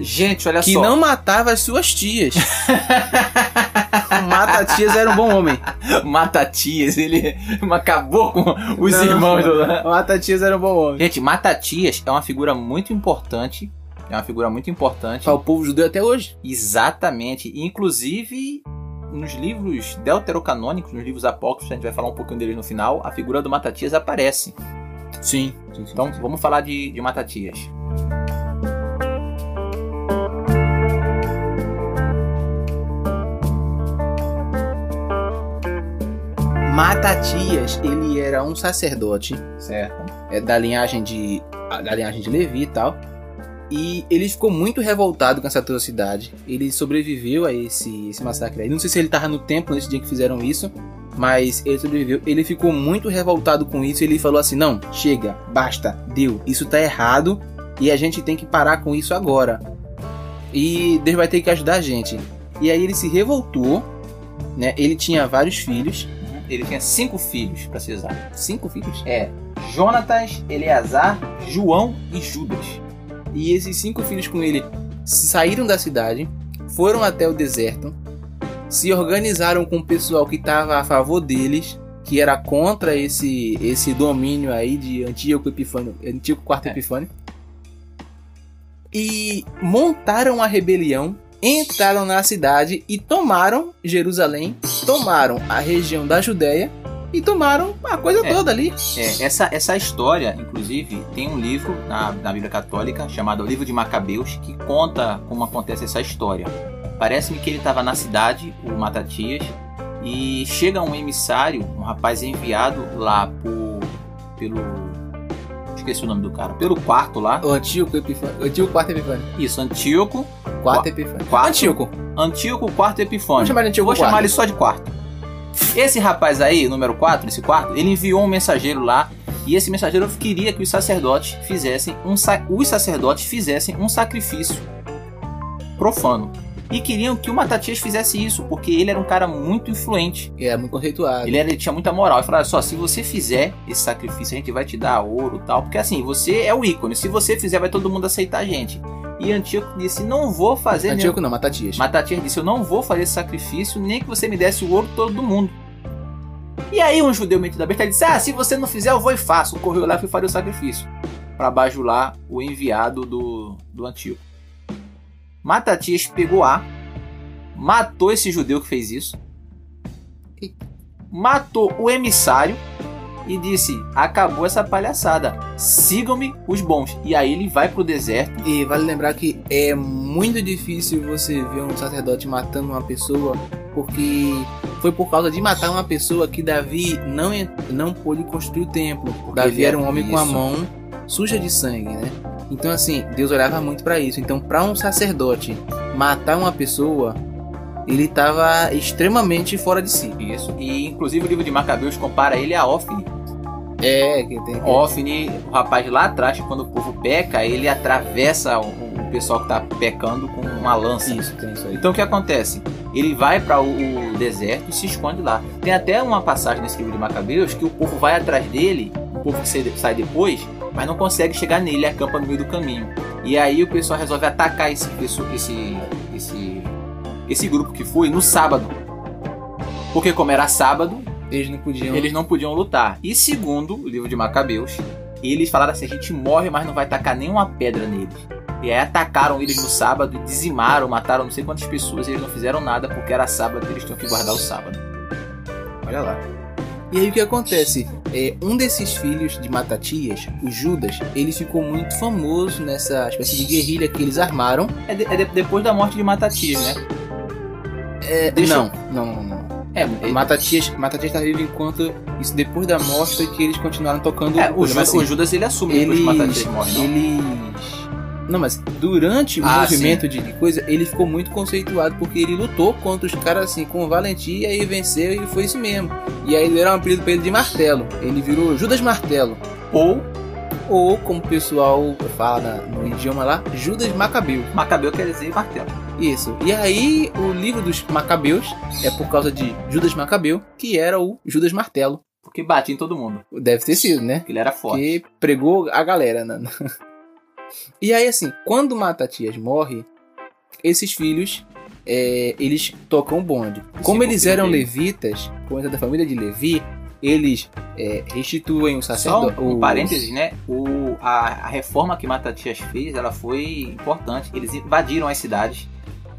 Gente, olha que só. não matava as suas tias. o Matatias era um bom homem. Matatias, ele acabou com os Não. irmãos do. O Matatias era um bom homem. Gente, Matatias é uma figura muito importante. É uma figura muito importante. Para o povo judeu até hoje. Exatamente. Inclusive, nos livros deuterocanônicos, nos livros apócrifos, a gente vai falar um pouquinho deles no final, a figura do Matatias aparece. Sim. Então, vamos falar de, de Matatias. Matatias, ele era um sacerdote Certo. é, da linhagem de da linhagem de Levi e tal. E ele ficou muito revoltado com essa atrocidade. Ele sobreviveu a esse, esse massacre aí. Não sei se ele tava no templo nesse dia que fizeram isso, mas ele sobreviveu. Ele ficou muito revoltado com isso. Ele falou assim: Não, chega, basta, deu. Isso tá errado e a gente tem que parar com isso agora. E Deus vai ter que ajudar a gente. E aí ele se revoltou, né? Ele tinha vários filhos, Ele tinha cinco filhos, pra ser exato. cinco filhos. É Jonatas, Eleazar, João e Judas. E esses cinco filhos com ele saíram da cidade, foram até o deserto, se organizaram com o pessoal que estava a favor deles, que era contra esse esse domínio aí de Antíoco Epifânio, Antíoco IV É. Epifânio, e montaram a rebelião, entraram na cidade e tomaram Jerusalém, tomaram a região da Judéia e tomaram a coisa É. toda ali. É, essa, essa história, inclusive, tem um livro na, na Bíblia Católica chamado O Livro de Macabeus que conta como acontece essa história. Parece-me que ele estava na cidade, o Matatias, e chega um emissário, um rapaz enviado lá por, pelo. Esqueci o nome do cara. Pelo quarto lá. O Antíoco Epifânio, Antíoco IV Epifânio, Isso, Antíoco. quarto Epifânio. Quarto. Antíoco. Antíoco IV Epifânio. Vamos chamar Antíoco vou chamar quarto. ele só de quarto. Esse rapaz aí, número 4, esse quarto, ele enviou um mensageiro lá e esse mensageiro queria que os sacerdotes fizessem um sa- os sacerdotes fizessem um sacrifício profano. E queriam que o Matatias fizesse isso, porque ele era um cara muito influente. É muito conceituado. Ele, era- ele tinha muita moral. Ele olha só, se você fizer esse sacrifício, a gente vai te dar ouro e tal. Porque assim, você é o ícone. Se você fizer, vai todo mundo aceitar a gente. E Antíoco disse: não vou fazer nenhum- Antíoco não, Matatias. Matatias disse: Eu não vou fazer esse sacrifício, nem que você me desse o ouro todo do mundo. E aí, um judeu metido da besta disse: Ah, se você não fizer, eu vou e faço. Correu lá e foi fazer o sacrifício. Para bajular o enviado do, do Antíoco. Matatias pegou A, matou esse judeu que fez isso, matou o emissário e disse: Acabou essa palhaçada, sigam-me os bons. E aí ele vai pro deserto. E vale lembrar que é muito difícil você ver um sacerdote matando uma pessoa, porque foi por causa de matar uma pessoa que Davi não, não pôde construir o templo. Davi ele era um homem com a isso. mão suja de sangue, né? Então assim, Deus olhava muito pra isso. Então, pra um sacerdote matar uma pessoa, ele estava extremamente fora de si. Isso. E inclusive o livro de Macabeus compara ele a Ofni. É, que tem Ofni, o rapaz lá atrás, quando o povo peca, ele atravessa o, o pessoal que tá pecando com uma lança. isso, tem isso aí. Então o que acontece? Ele vai para o, o deserto e se esconde lá. Tem até uma passagem nesse livro de Macabeus que o povo vai atrás dele, o povo que sai depois, mas não consegue chegar nele, acampa no meio do caminho. E aí o pessoal resolve atacar esse, esse, esse, esse grupo que foi no sábado. Porque como era sábado, Eles não podiam. eles não podiam lutar. E segundo o livro de Macabeus, eles falaram assim: a gente morre, mas não vai tacar nenhuma pedra neles. E aí atacaram eles no sábado e dizimaram, mataram não sei quantas pessoas. E eles não fizeram nada porque era sábado e eles tinham que guardar o sábado. Olha lá. E aí o que acontece? É, um desses filhos de Matatias, o Judas, ele ficou muito famoso nessa espécie de guerrilha que eles armaram. É, de- é de- depois da morte de Matatias, né? É, Deixa não, não, não, não. É, Matatias, Matatias tá vivo enquanto. Isso depois da morte que eles continuaram tocando. É, o, Mas, Judas, assim, o Judas ele assume depois que eles, Matatias morre, não? eles. Não, mas durante o Ah, movimento de de coisa, ele ficou muito conceituado porque ele lutou contra os caras assim com valentia e venceu e foi isso mesmo. E aí ele era um apelido pra ele de Martelo. Ele virou Judas Martelo. Ou Ou, como o pessoal fala na- no idioma lá, Judas Macabeu. Macabeu quer dizer martelo. Isso. E aí, o livro dos Macabeus é por causa de Judas Macabeu, que era o Judas Martelo. Porque batia em todo mundo. Deve ter sido, né? Porque ele era forte. que pregou a galera. Né? E aí, assim, quando Matatias morre, esses filhos, é, eles tocam o bonde. Como eles eram levitas, como era da família de Levi, eles é, restituem o Só sacerdote. um, um parênteses, né? O, a, a reforma que Matatias fez, ela foi importante. Eles invadiram as cidades,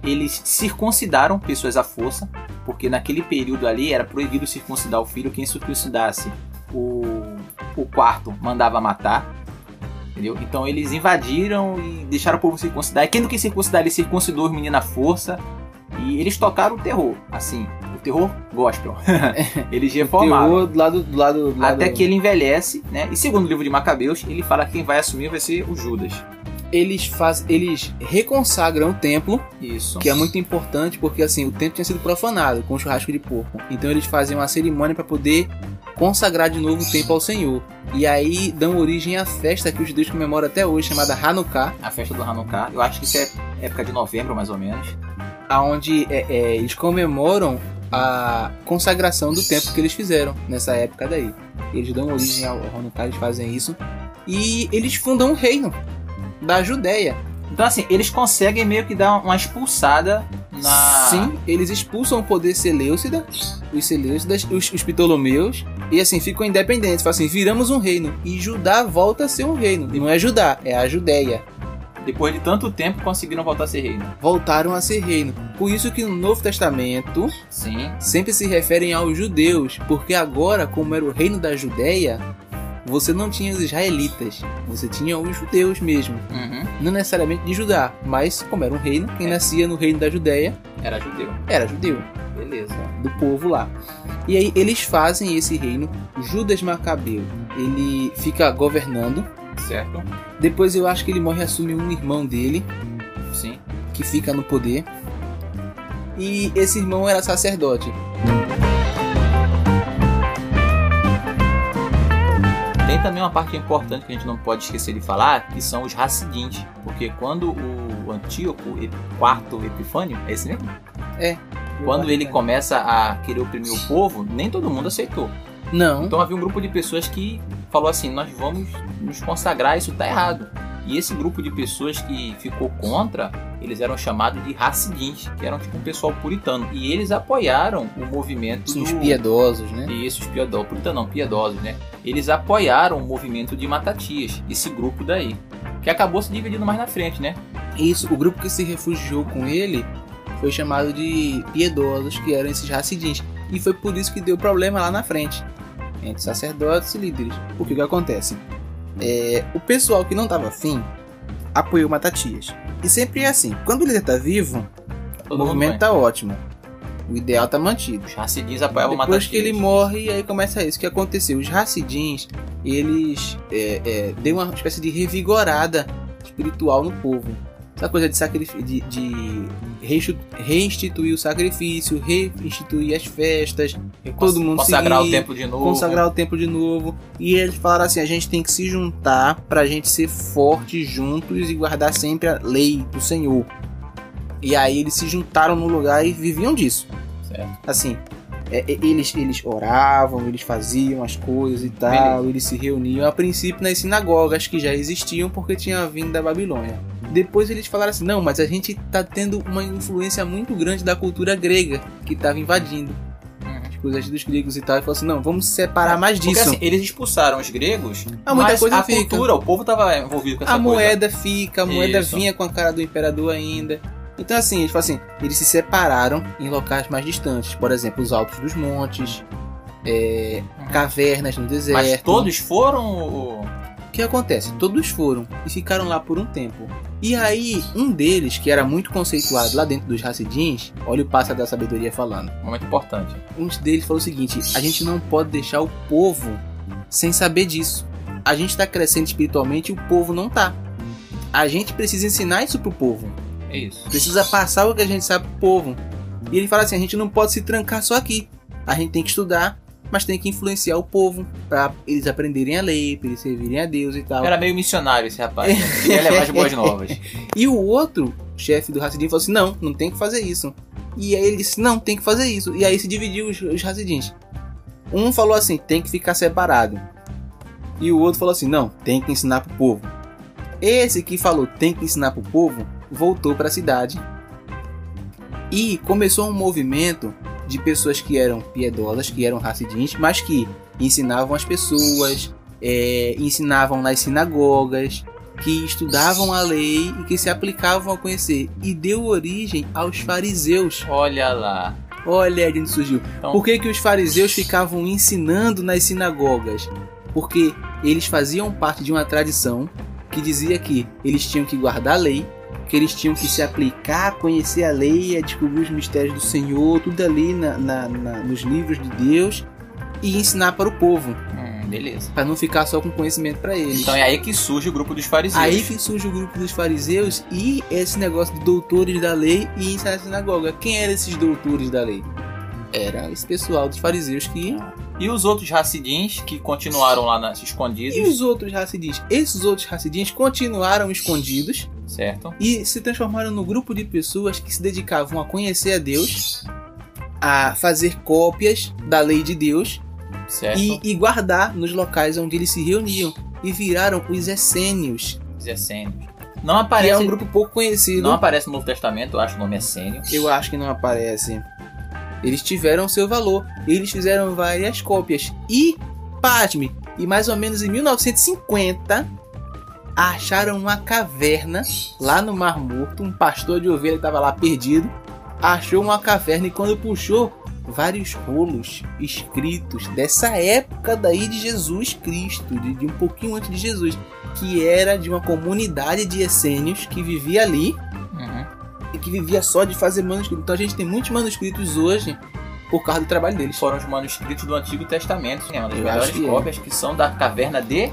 eles circuncidaram pessoas à força, porque naquele período ali era proibido circuncidar o filho. Quem circuncidasse o, o quarto mandava matar. Entendeu? Então eles invadiram e deixaram o povo circuncidar. E quem não quis circuncidar, ele circuncidou os meninos à força. E eles tocaram o terror, assim, o terror gospel. eles reformaram. Terror do lado, do lado, do lado Até que ele envelhece, né? E segundo o livro de Macabeus, ele fala que quem vai assumir vai ser o Judas. Eles faz, eles reconsagram o templo, Isso. que é muito importante porque assim o templo tinha sido profanado com churrasco de porco. Então eles fazem uma cerimônia para poder consagrar de novo o templo ao Senhor. E aí dão origem à festa que os judeus comemoram até hoje, chamada Hanukkah, A festa do Hanukkah. Eu acho que isso é época de novembro, mais ou menos. aonde é, é, eles comemoram a consagração do templo que eles fizeram nessa época daí. Eles dão origem ao Hanukkah, eles fazem isso e eles fundam um reino da Judéia. Então, assim, eles conseguem meio que dar uma expulsada na. Sim, eles expulsam o poder Seleucida, os Seleucidas, os, os Ptolomeus, e assim ficam independentes. Falam assim: viramos um reino. E Judá volta a ser um reino. E não é Judá, é a Judéia. Depois de tanto tempo, conseguiram voltar a ser reino. Voltaram a ser reino. Por isso que no Novo Testamento Sim. sempre se referem aos judeus, porque agora, como era o reino da Judéia, você não tinha os israelitas, você tinha os judeus mesmo. Uhum. Não necessariamente de Judá, mas como era um reino, quem nascia no reino da Judéia Era judeu. era judeu. Beleza. do povo lá. E aí eles fazem esse reino. Judas Macabeu, ele fica governando. Certo? Depois eu acho que ele morre e assume um irmão dele, Sim. que fica no poder. E esse irmão era sacerdote. Tem também uma parte importante que a gente não pode esquecer de falar, que são os Hassidins. Porque quando o Antíoco, quarto Epifânio, é esse mesmo? É. Quando ele começa a querer oprimir o povo, nem todo mundo aceitou. Não. Então havia um grupo de pessoas que falou assim: nós vamos nos consagrar, isso tá errado. E esse grupo de pessoas que ficou contra, eles eram chamados de Hassidins, que eram tipo um pessoal puritano. E eles apoiaram o movimento Sim, os do... piedosos, né? Isso, os piedosos, puritano não, piedosos, né? Eles apoiaram o movimento de Matatias, esse grupo daí. Que acabou se dividindo mais na frente, né? Isso, o grupo que se refugiou com ele foi chamado de piedosos, que eram esses racidins. E foi por isso que deu problema lá na frente, entre sacerdotes e líderes. O que que acontece? É, o pessoal que não estava afim apoiou Matatias. E sempre é assim, quando o líder tá vivo, o Todo mundo movimento bem. tá ótimo. O ideal tá mantido. Os Hassidins apoiavam Depois Matatias. que ele morre, aí começa isso. O que aconteceu? Os Hassidins, eles é, é, deu uma espécie de revigorada espiritual no povo. Essa coisa de, sacrifí- de, de reinstituir o sacrifício, reinstituir as festas, todo mundo consagrar seguir, o templo de novo. consagrar o templo de novo. E eles falaram assim: a gente tem que se juntar pra gente ser forte juntos e guardar sempre a lei do Senhor. E aí eles se juntaram no lugar e viviam disso. Certo. Assim, é, é, eles, eles oravam, eles faziam as coisas e tal, eles se reuniam a princípio nas sinagogas que já existiam porque tinha vindo da Babilônia. Depois eles falaram assim: não, mas a gente tá tendo uma influência muito grande da cultura grega que tava invadindo Uhum. as coisas dos gregos e tal. E falou assim: não, vamos separar mais Porque disso. assim, eles expulsaram os gregos, Ah, muita coisa a fica. cultura, o povo tava envolvido com essa a coisa. moeda fica, a moeda Isso. vinha com a cara do imperador ainda. Então assim, eles assim, eles se separaram em locais mais distantes, por exemplo, os altos dos montes, é, cavernas no deserto. Mas todos foram. o- que acontece? Todos foram e ficaram lá por um tempo. E aí, um deles, que era muito conceituado lá dentro dos Hassidins, olha o passo da sabedoria falando. Muito importante. Um deles falou o seguinte: a gente não pode deixar o povo sem saber disso. A gente está crescendo espiritualmente e o povo não tá. A gente precisa ensinar isso pro povo. É isso. Precisa passar o que a gente sabe pro povo. E ele fala assim: a gente não pode se trancar só aqui. A gente tem que estudar, mas tem que influenciar o povo para eles aprenderem a lei, para eles servirem a Deus e tal. Era meio missionário esse rapaz. Né? Queria levar as boas novas. E o outro chefe do Hassidim falou assim: não, não tem que fazer isso. E aí ele disse: não, tem que fazer isso. E aí se dividiu os, os Hassidins. Um falou assim: tem que ficar separado. E o outro falou assim: não, tem que ensinar pro povo. Esse que falou tem que ensinar pro povo voltou para a cidade e começou um movimento de pessoas que eram piedosas, que eram racidins, mas que ensinavam as pessoas, é, ensinavam nas sinagogas, que estudavam a lei e que se aplicavam a conhecer. E deu origem aos fariseus. Olha lá. Olha de onde surgiu. Então- Por que, que os fariseus ficavam ensinando nas sinagogas? Porque eles faziam parte de uma tradição que dizia que eles tinham que guardar a lei, que eles tinham que se aplicar, a conhecer a lei, a descobrir os mistérios do Senhor, tudo ali na- na- na- nos livros de Deus e ensinar para o povo, Hum, beleza. para não ficar só com conhecimento para eles. Então é aí que surge o grupo dos fariseus. Aí que surge o grupo dos fariseus e esse negócio de doutores da lei e ensinar na sinagoga. Quem eram esses doutores da lei? Era esse pessoal dos fariseus que. E os outros racidins que continuaram lá nas, escondidos, E os outros racidins? Esses outros racidins continuaram escondidos certo? e se transformaram no grupo de pessoas que se dedicavam a conhecer a Deus, a fazer cópias da lei de Deus e, e guardar nos locais onde eles se reuniam. E viraram os essênios, Os essênios. Não que aparece, é um grupo pouco conhecido. não aparece no Novo Testamento, eu acho o nome essênio. Eu acho que não aparece. Eles tiveram seu valor. Eles fizeram várias cópias. E, pasme, e mais ou menos em 1950, acharam uma caverna lá no Mar Morto. Um pastor de ovelha estava lá perdido. Achou uma caverna e quando puxou, vários rolos escritos dessa época daí de Jesus Cristo, de, de um pouquinho antes de Jesus, que era de uma comunidade de essênios que vivia ali Uhum. e que vivia só de fazer manuscritos. Então a gente tem muitos manuscritos hoje por causa do trabalho deles. Foram os manuscritos do Antigo Testamento, né? Uma das Eu melhores é. cópias que são da caverna de.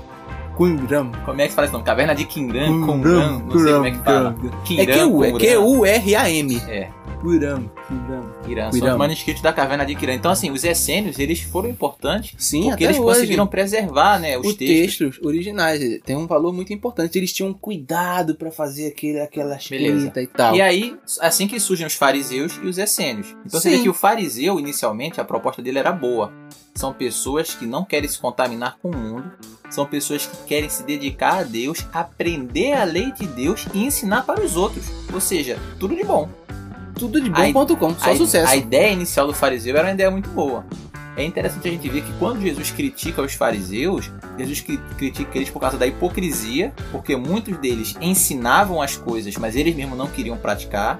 Qumran. Como é que se fala esse nome? Caverna de Qumran, Qumran, não sei como é que fala. É Q-U, é Qumran. Q-U-R-A-M. É, Qumran. Qumran. Irã. São os manuscritos da caverna de Quirã. Então, assim, os essênios, eles foram importantes Sim, porque até eles hoje. conseguiram preservar, né, os Os textos. textos originais tem um valor muito importante. Eles tinham cuidado pra fazer aquele, aquela Beleza. escrita e tal. E aí, assim que surgem os fariseus e os essênios. Então você Sim. vê que o fariseu, inicialmente, a proposta dele era boa. São pessoas que não querem se contaminar com o mundo. São pessoas que querem se dedicar a Deus, aprender a lei de Deus e ensinar para os outros. Ou seja, tudo de bom. Tudo de bom.com, só a, sucesso. A ideia inicial do fariseu era uma ideia muito boa. É interessante a gente ver que quando Jesus critica os fariseus, Jesus cri- critica eles por causa da hipocrisia, porque muitos deles ensinavam as coisas, mas eles mesmos não queriam praticar,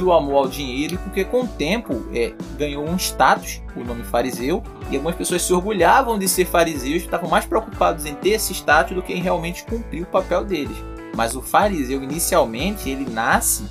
pelo amor ao dinheiro e porque com o tempo é, ganhou um status, o nome fariseu, e algumas pessoas se orgulhavam de ser fariseus, estavam mais preocupados em ter esse status do que em realmente cumprir o papel deles. Mas o fariseu, inicialmente, ele nasce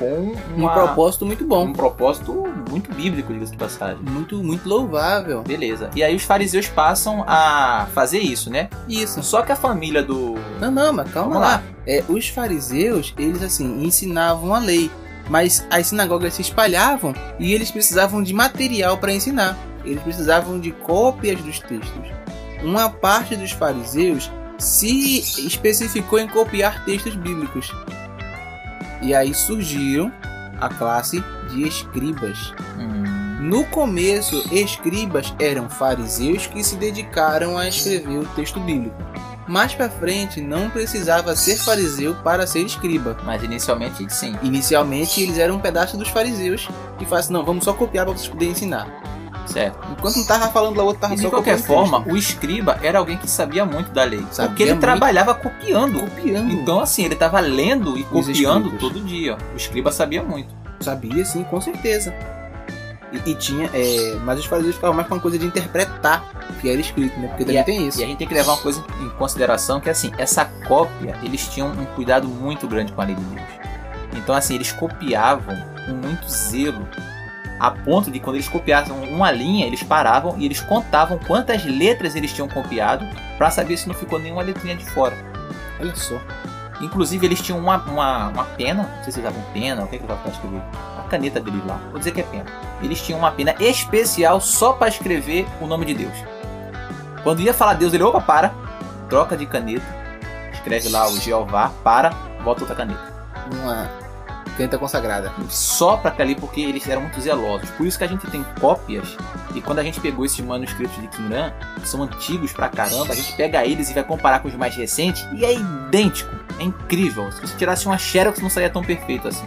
com Um uma- propósito muito bom. um propósito muito bíblico, diga-se de passagem. Muito, muito louvável. Beleza. E aí os fariseus passam a fazer isso, né? Isso. Só que a família do. Não, não, mas calma Vamos lá. lá. É, os fariseus, eles assim, ensinavam a lei, mas as sinagogas se espalhavam e eles precisavam de material para ensinar. Eles precisavam de cópias dos textos. Uma parte dos fariseus se especificou em copiar textos bíblicos. E aí surgiram a classe de escribas. Hum, No começo, escribas eram fariseus que se dedicaram a escrever o texto bíblico. Mais pra frente, não precisava ser fariseu para ser escriba. mas inicialmente sim. Inicialmente, eles eram um pedaço dos fariseus que falavam assim, não, vamos só copiar para vocês poderem ensinar. Certo. Enquanto um tava falando lá, o outro tava E de qualquer forma, o escriba era alguém que sabia muito da lei. Sabia porque ele muito. trabalhava copiando. copiando. Então, assim, ele estava lendo e Os copiando todo dia. O escriba sabia muito. Sabia sim, com certeza. E, e tinha, é, mas os fariseus ficavam mais com uma coisa de interpretar o que era escrito, né? Porque também a- tem isso. E a gente tem que levar uma coisa em consideração que assim, essa cópia, eles tinham um cuidado muito grande com a lei de Deus. Então assim, eles copiavam com muito zelo, a ponto de quando eles copiavam uma linha, eles paravam e eles contavam quantas letras eles tinham copiado para saber se não ficou nenhuma letrinha de fora. Olha só. Inclusive eles tinham uma, uma, uma pena, não sei se usavam pena, o que é que usavam pra escrever? Caneta deles lá, vou dizer que é pena. Eles tinham uma pena especial só para escrever o nome de Deus. Quando ia falar Deus, ele, opa, para, troca de caneta, escreve lá o Jeová, para, bota outra caneta. Uma caneta consagrada. Só para ali, porque eles eram muito zelosos. Por isso que a gente tem cópias, e quando a gente pegou esses manuscritos de Qumran, que são antigos pra caramba, a gente pega eles e vai comparar com os mais recentes, e é idêntico, é incrível. Se você tirasse uma Xerox, não saía tão perfeito assim.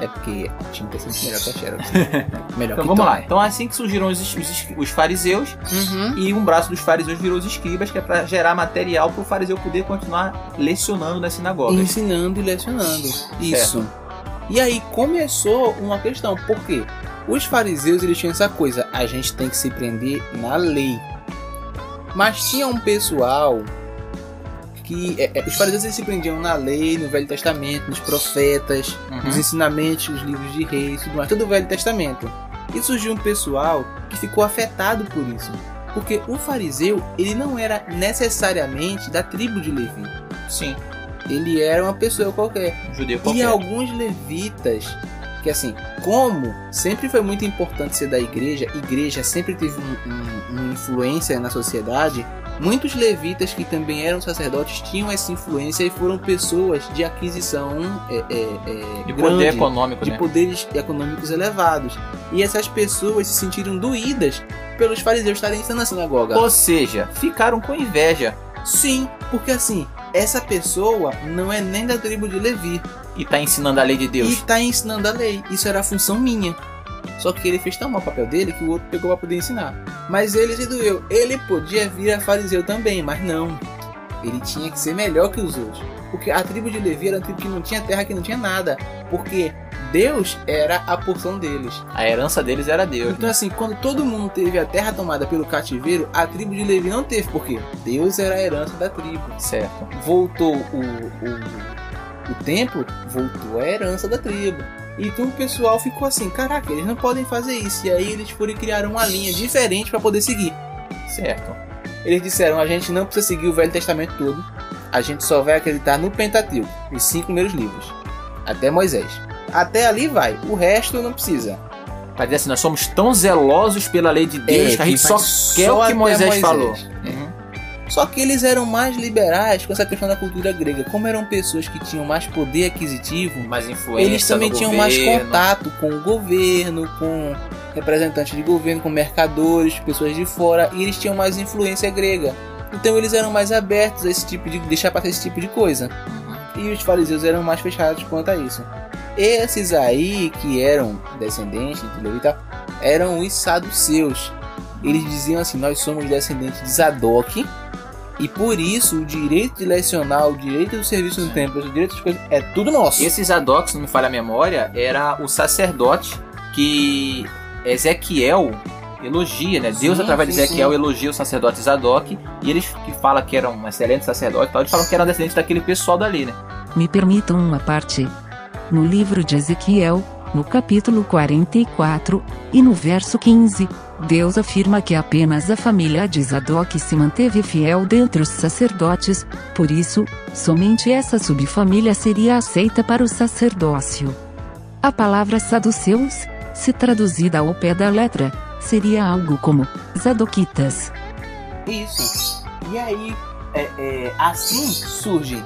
É porque a tinta é sempre melhor que a Xerox. melhor Então que vamos lá. Tom. Então assim que surgiram os, os, os fariseus Uhum. e um braço dos fariseus virou os escribas, que é para gerar material para o fariseu poder continuar lecionando nas sinagogas. Ensinando e lecionando. Isso. E aí começou uma questão. Por quê? Os fariseus eles tinham essa coisa. A gente tem que se prender na lei. Mas tinha um pessoal que... é, é, os fariseus eles se prendiam na lei, no Velho Testamento, nos profetas, Uhum. nos ensinamentos, os livros de reis, tudo mais, todo o Velho Testamento. E surgiu um pessoal que ficou afetado por isso. Porque o fariseu, ele não era necessariamente da tribo de Levi. Sim, Ele era uma pessoa qualquer. um judeu E qualquer. alguns levitas, que assim, como sempre foi muito importante ser da igreja, igreja sempre teve um- um- uma influência na sociedade, muitos levitas que também eram sacerdotes tinham essa influência e foram pessoas de aquisição é, é, é, De grande, poder econômico, de né? poderes econômicos elevados. E essas pessoas se sentiram doídas pelos fariseus estarem ensinando na sinagoga. Ou seja, ficaram com inveja Sim, porque assim, essa pessoa não é nem da tribo de Levi. e tá ensinando a lei de E Deus. tá ensinando a lei. Isso era a função minha. Só que ele fez tão mal o papel dele que o outro pegou pra poder ensinar. Mas ele se doeu. Ele podia vir a fariseu também, mas não. Ele tinha que ser melhor que os outros. Porque a tribo de Levi era uma tribo que não tinha terra, que não tinha nada. Porque Deus era a porção deles. A herança deles era Deus. Então, assim, quando todo mundo teve a terra tomada pelo cativeiro, a tribo de Levi não teve. Por quê? Deus era a herança da tribo Certo. voltou o, o, o templo, voltou a herança da tribo. Então o pessoal ficou assim, caraca, eles não podem fazer isso. E aí eles foram criaram uma linha diferente para poder seguir. Certo. Eles disseram, a gente não precisa seguir o Velho Testamento todo. A gente só vai acreditar no Pentateuco, os cinco primeiros livros. Até Moisés. Até ali vai, o resto não precisa. Pra dizer assim, nós somos tão zelosos pela lei de Deus É, que a gente só quer só o que Moisés, Moisés. falou. Uhum. Só que eles eram mais liberais com essa questão da cultura grega. Como eram pessoas que tinham mais poder aquisitivo, Mais influência eles também tinham mais governo. contato com o governo, com representantes de governo, com mercadores, pessoas de fora, e eles tinham mais influência grega. Então eles eram mais abertos a esse tipo de deixar passar esse tipo de coisa. E os fariseus eram mais fechados quanto a isso. Esses aí que eram descendentes de Levi tal, eram os saduceus. Eles diziam assim: nós somos descendentes de Zadok. E por isso o direito de lecionar, o direito do serviço no templo, o direito das coisas, é tudo nosso. Esse Zadok, se não me falha a memória, era o sacerdote que Ezequiel elogia, né? Deus, Sim, através de sim, Ezequiel, sim. elogia o sacerdote Zadok. E eles que falam que era um excelente sacerdote e tal, eles falam que eram descendentes daquele pessoal dali, né? Me permitam uma parte. No livro de Ezequiel, no capítulo 44, e no verso 15, Deus afirma que apenas a família de Zadok se manteve fiel dentre os sacerdotes, por isso, somente essa subfamília seria aceita para o sacerdócio. A palavra saduceus, se traduzida ao pé da letra, seria algo como Zadoquitas. Isso. E aí, é, é, assim surgem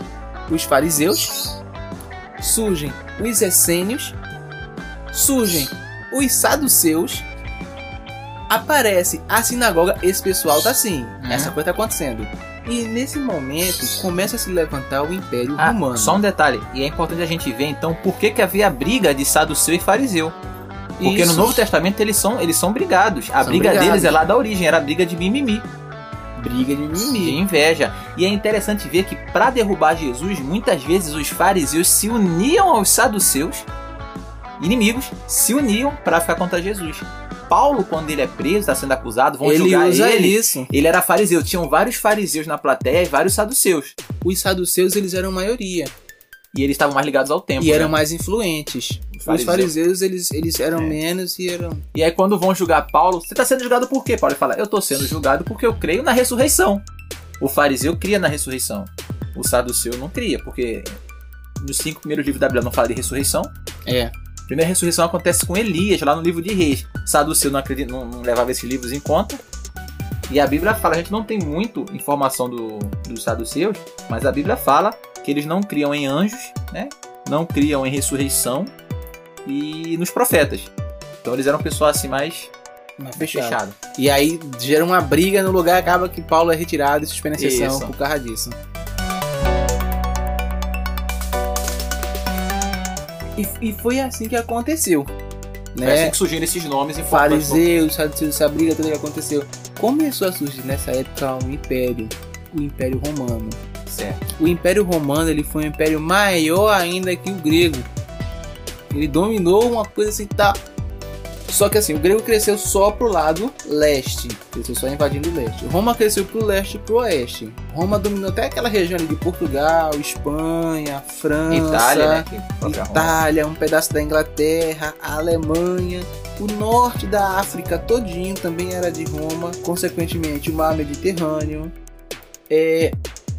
os fariseus, surgem os essênios, surgem os saduceus, aparece a sinagoga, esse pessoal tá assim, Uhum. essa coisa tá acontecendo. E nesse momento começa a se levantar o Império Ah, Romano. só um detalhe, e é importante a gente ver então por que, que havia briga de saduceu e fariseu. Porque Isso. no Novo Testamento eles são, eles são brigados. A São briga brigados. deles é lá da origem, era a briga de mimimi. briga de de mimimi. inveja. E é interessante ver que para derrubar Jesus, muitas vezes os fariseus se uniam aos saduceus inimigos se uniam para ficar contra Jesus. Paulo, quando ele é preso, está sendo acusado, vão ele julgar usa ele. isso. Ele era fariseu, tinham vários fariseus na plateia e vários saduceus. Os saduceus, eles eram maioria. E eles estavam mais ligados ao templo. e eram né? mais influentes. Os Fariseu. fariseus, eles, eles eram É. menos e eram... E aí, quando vão julgar Paulo, você está sendo julgado por quê? Paulo fala: Eu estou sendo julgado porque eu creio na ressurreição. O fariseu cria na ressurreição. O saduceu não cria, porque nos cinco primeiros livros da Bíblia não fala de ressurreição. É. A primeira ressurreição acontece com Elias, lá no livro de Reis. Saduceu não, acredita, não, não levava esses livros em conta. E a Bíblia fala, a gente não tem muito informação do, dos saduceus, mas a Bíblia fala que eles não criam em anjos, né? não criam em ressurreição e nos profetas. Então eles eram pessoas assim mais Mas fechado. fechadas. E aí gera uma briga no lugar, acaba que Paulo é retirado e suspende a sessão Isso. por causa disso. E, e foi assim que aconteceu. É assim Né? que surgiram esses nomes de- Fariseus, saduceus, essa briga toda que aconteceu. Começou a surgir nessa época um império, o Império Romano. Certo. O Império Romano ele foi um império maior ainda que o grego. Ele dominou uma coisa assim, tá. Só que assim, o grego cresceu só pro lado leste, cresceu só invadindo o leste. Roma cresceu pro leste e pro oeste. Roma dominou até aquela região ali de Portugal, Espanha, França, Itália, né? Itália, um pedaço da Inglaterra, Alemanha, o norte da África todinho também era de Roma, consequentemente o mar Mediterrâneo. É,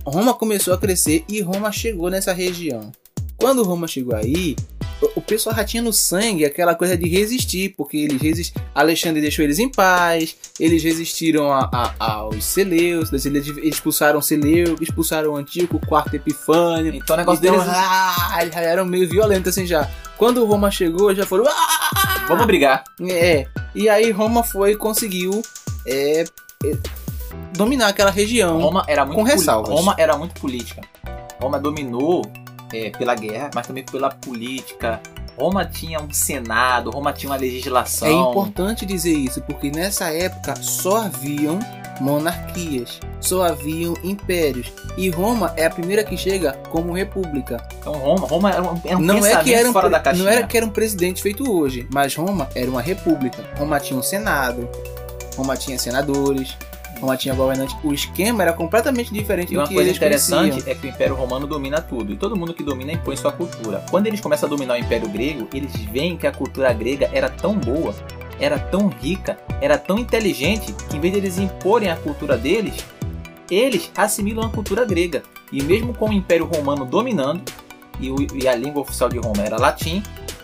Roma começou a crescer e Roma chegou nessa região. Quando Roma chegou aí, o- pessoal já tinha no sangue aquela coisa de resistir, porque eles resist... Alexandre deixou eles em paz, eles resistiram a, a- aos Seleus, eles expulsaram Seleuco, expulsaram o Antíoco, o quarto Epifânio, Então o negócio deles. ah, eles já eram meio violentos assim já. Quando Roma chegou, já foram. Ah! Vamos brigar. É. E aí Roma foi e conseguiu é, é, dominar aquela região. Roma era muito Com ressalvas. Roma era muito política. Roma dominou é, pela guerra, mas também pela política. Roma tinha um senado, Roma tinha uma legislação. É importante dizer isso, porque nessa época só haviam monarquias, só haviam impérios. E Roma é a primeira que chega como república. Então Roma, Roma era um, era um não é que era um, fora da caixinha. não era que era um presidente feito hoje, mas Roma era uma república. Roma tinha um senado, Roma tinha senadores, Roma tinha governante. O esquema era completamente diferente E do uma que coisa eles interessante conheciam. é que o Império Romano domina tudo. E todo mundo que domina impõe sua cultura. Quando eles começam a dominar o Império Grego, eles veem que a cultura grega era tão boa, era tão rica, era tão inteligente, que em vez de eles imporem a cultura deles, eles assimilam a cultura grega. E mesmo com o Império Romano dominando, e, o- e a língua oficial de Roma era latim,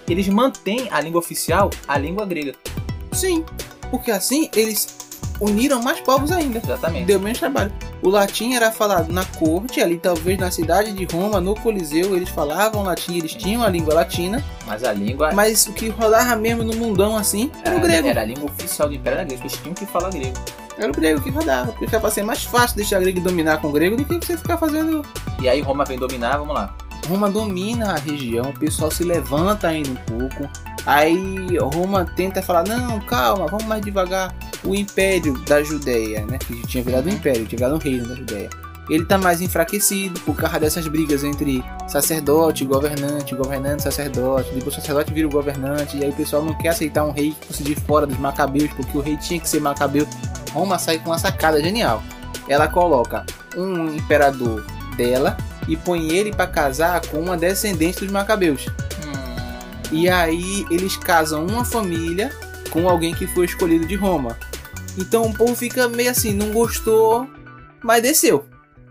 eles mantêm a língua oficial, a língua grega. Sim, porque assim eles uniram mais povos ainda. Exatamente. Deu menos trabalho. O latim era falado na corte, ali talvez na cidade de Roma, no Coliseu, eles falavam latim, eles tinham a língua latina, Mas a língua mas o que rodava mesmo no mundão assim era o grego. era a língua oficial do Império grego. Eles tinham que falar grego. Era o grego que rodava, porque ficava ser mais fácil deixar grego dominar com o grego do que você ficar fazendo. E aí Roma vem dominar, vamos lá. Roma domina a região, o pessoal se levanta ainda um pouco. Aí Roma tenta falar: não, calma, vamos mais devagar. O império da Judéia, né? Que tinha virado um império, tinha virado um reino da Judéia. Ele tá mais enfraquecido por causa dessas brigas entre sacerdote, governante, governante, sacerdote. Depois o sacerdote vira o governante. E aí o pessoal não quer aceitar um rei que fosse de fora dos macabeus, porque o rei tinha que ser macabeu. Roma sai com uma sacada genial. Ela coloca um imperador dela e põe ele para casar com uma descendente dos macabeus. E aí eles casam uma família com alguém que foi escolhido de Roma. Então o povo fica meio assim, não gostou, mas desceu.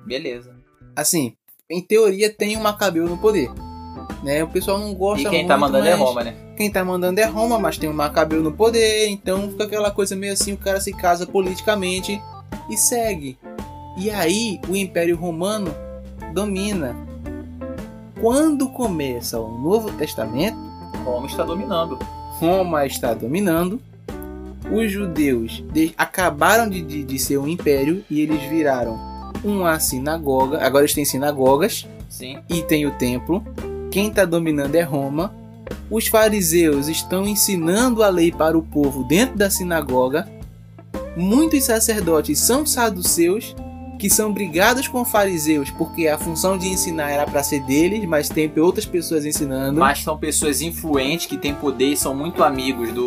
Beleza. Assim, em teoria tem um macabeu no poder. Né? O pessoal não gosta E quem muito, tá mandando é Roma, né? Quem tá mandando é Roma, mas tem um macabeu no poder, então fica aquela coisa meio assim, o cara se casa politicamente e segue. E aí o Império Romano domina. Quando começa o Novo Testamento, Roma está dominando. Roma está dominando. Os judeus de- acabaram de, de, de ser um império e eles viraram uma sinagoga. Agora eles têm sinagogas Sim. e tem o templo. Quem está dominando é Roma. Os fariseus estão ensinando a lei para o povo dentro da sinagoga. Muitos sacerdotes são saduceus que são brigados com fariseus porque a função de ensinar era para ser deles, mas tem outras pessoas ensinando. Mas são pessoas influentes que têm poder e são muito amigos do,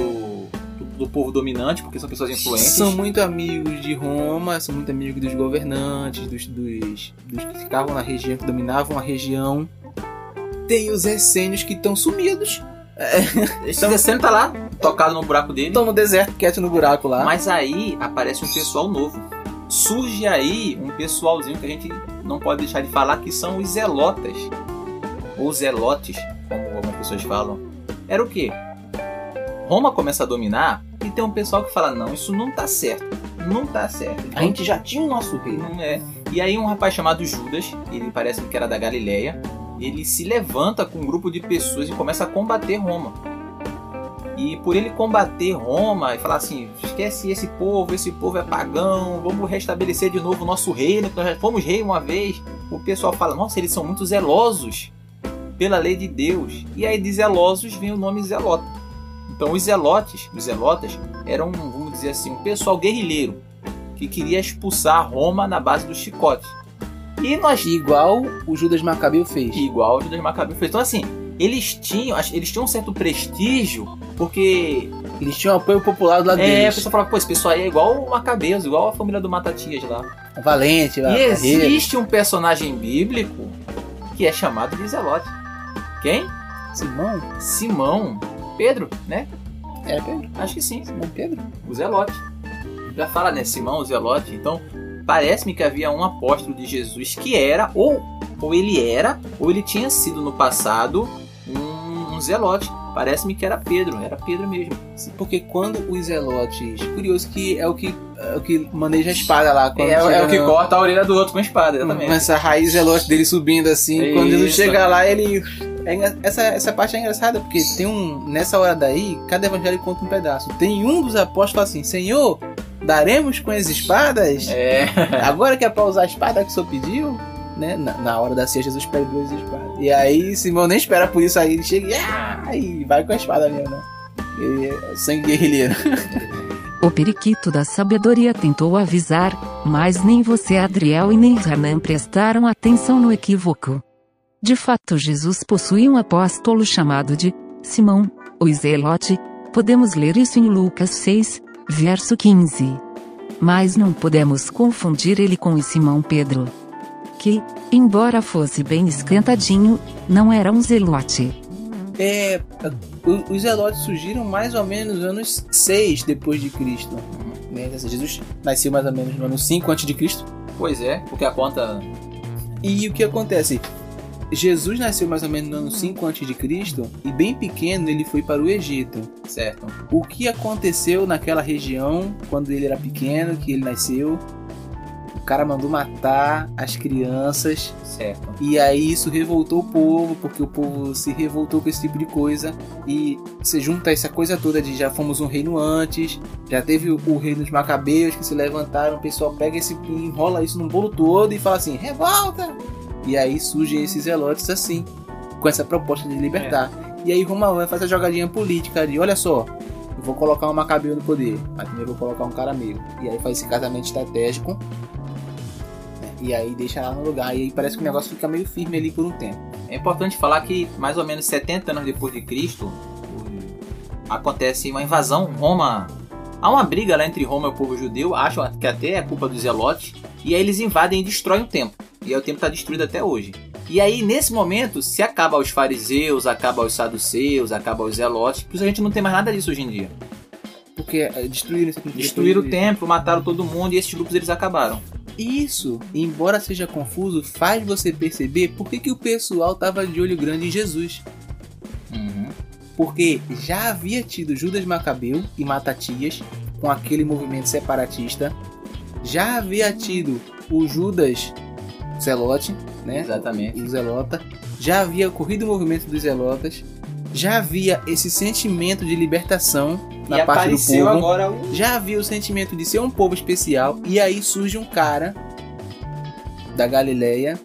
do, do povo dominante, porque são pessoas influentes. São muito amigos de Roma, são muito amigos dos governantes, dos, dos, dos que ficavam na região, que dominavam a região. Tem os essênios que estão sumidos. Esse descendo tá lá, tocado no buraco dele. Estão no deserto, quieto no buraco lá. Mas aí aparece um pessoal novo. Surge aí um pessoalzinho que a gente não pode deixar de falar que são os zelotas. Ou zelotes, como algumas pessoas falam. Era o quê? Roma começa a dominar e tem um pessoal que fala: não, isso não tá certo. Não tá certo. A gente já tinha o nosso rei. Não é. E aí um rapaz chamado Judas, ele parece que era da Galileia, ele se levanta com um grupo de pessoas e começa a combater Roma. E por ele combater Roma e falar assim: esquece esse povo, esse povo é pagão, vamos restabelecer de novo o nosso reino, que nós já fomos rei uma vez. O pessoal fala: nossa, eles são muito zelosos pela lei de Deus. E aí de zelosos vem o nome zelota. Então os zelotes, os zelotas, eram, vamos dizer assim, um pessoal guerrilheiro que queria expulsar Roma na base do chicote. E nós Igual o Judas Macabeu fez. igual o Judas Macabeu fez. Então assim, eles tinham, eles tinham um certo prestígio porque Eles tinham apoio popular do lado é, a deles. pessoa falava, pô, esse pessoal aí é igual o Macabeus, igual a família do Matatias lá. Valente, E guerreiro. existe um personagem bíblico que é chamado de Zelote. Quem? Simão? Simão Pedro, né? É Pedro? Acho que sim, Simão Pedro? o Zelote. Já fala, né? Simão, o Zelote. Então, parece-me que havia um apóstolo de Jesus que era, ou, ou ele era, ou ele tinha sido no passado Zelote. Parece-me que era Pedro, era Pedro mesmo. Porque quando os zelotes. Curioso que é o que, é o que maneja a espada lá. Quando É, é o que no- corta a orelha do outro com a espada, exatamente. Com essa raiz zelote dele subindo assim. Isso. Quando Jesus chega lá, ele. é essa, essa parte é engraçada, porque tem um. Nessa hora daí, cada evangelho conta um pedaço. Tem um dos apóstolos que fala assim: Senhor, daremos com as espadas? É. Agora que é pra usar a espada que o senhor pediu? Né? Na, na hora da ceia, Jesus pede duas espadas. E aí, Simão nem espera por isso, aí ele chega e, ah, e vai com a espada mesmo, né? Ele é sangue guerrilheiro. O periquito da sabedoria tentou avisar, mas nem você, Adriel e nem Hanan prestaram atenção no equívoco. De fato, Jesus possui um apóstolo chamado de Simão, o Zelote. Podemos ler isso em Lucas 6, verso 15. Mas não podemos confundir ele com o Simão Pedro. Que, embora fosse bem esquentadinho, não era um zelote. É, os zelotes surgiram mais ou menos nos anos 6 depois de Cristo. Né? Jesus nasceu mais ou menos no ano 5 antes de Cristo. Pois é, porque a conta. E o que acontece? Jesus nasceu mais ou menos no ano 5 antes de Cristo e bem pequeno ele foi para o Egito. Certo. O que aconteceu naquela região quando ele era pequeno, que ele nasceu? O cara mandou matar as crianças Certo. e aí isso revoltou o povo, porque o povo se revoltou com esse tipo de coisa. E você junta essa coisa toda de já fomos um reino antes, já teve o, o reino dos macabeus que se levantaram, o pessoal pega esse enrola isso num bolo todo e fala assim, revolta! E aí surgem esses zelotes assim, com essa proposta de libertar. E aí Roma vai fazer a jogadinha política de, olha só, eu vou colocar um macabeu no poder, mas primeiro eu vou colocar um cara meu. E aí faz esse casamento estratégico. E aí deixa lá no lugar. E aí parece que o negócio fica meio firme ali por um tempo. É importante falar que mais ou menos 70 anos depois de Cristo acontece uma invasão. Roma. Há uma briga lá entre Roma e o povo judeu, acham que até é culpa dos zelotes, e aí eles invadem e destroem o templo. E aí o templo está destruído até hoje. E aí, nesse momento, se acaba os fariseus, acaba os saduceus, acaba os zelotes, por isso a gente não tem mais nada disso hoje em dia. Porque é, destruíram esse Destruíram o templo, mataram todo mundo e esses grupos eles acabaram. Isso, embora seja confuso, faz você perceber por que, que o pessoal tava de olho grande em Jesus. Uhum. Porque já havia tido Judas Macabeu e Matatias com aquele movimento separatista. Já havia tido o Judas Zelote, né? Exatamente. O Zelota. Já havia ocorrido o movimento dos Zelotas. Já havia esse sentimento de libertação na e parte do apareceu povo. agora o. já havia o sentimento de ser um povo especial e aí surge um cara da Galileia,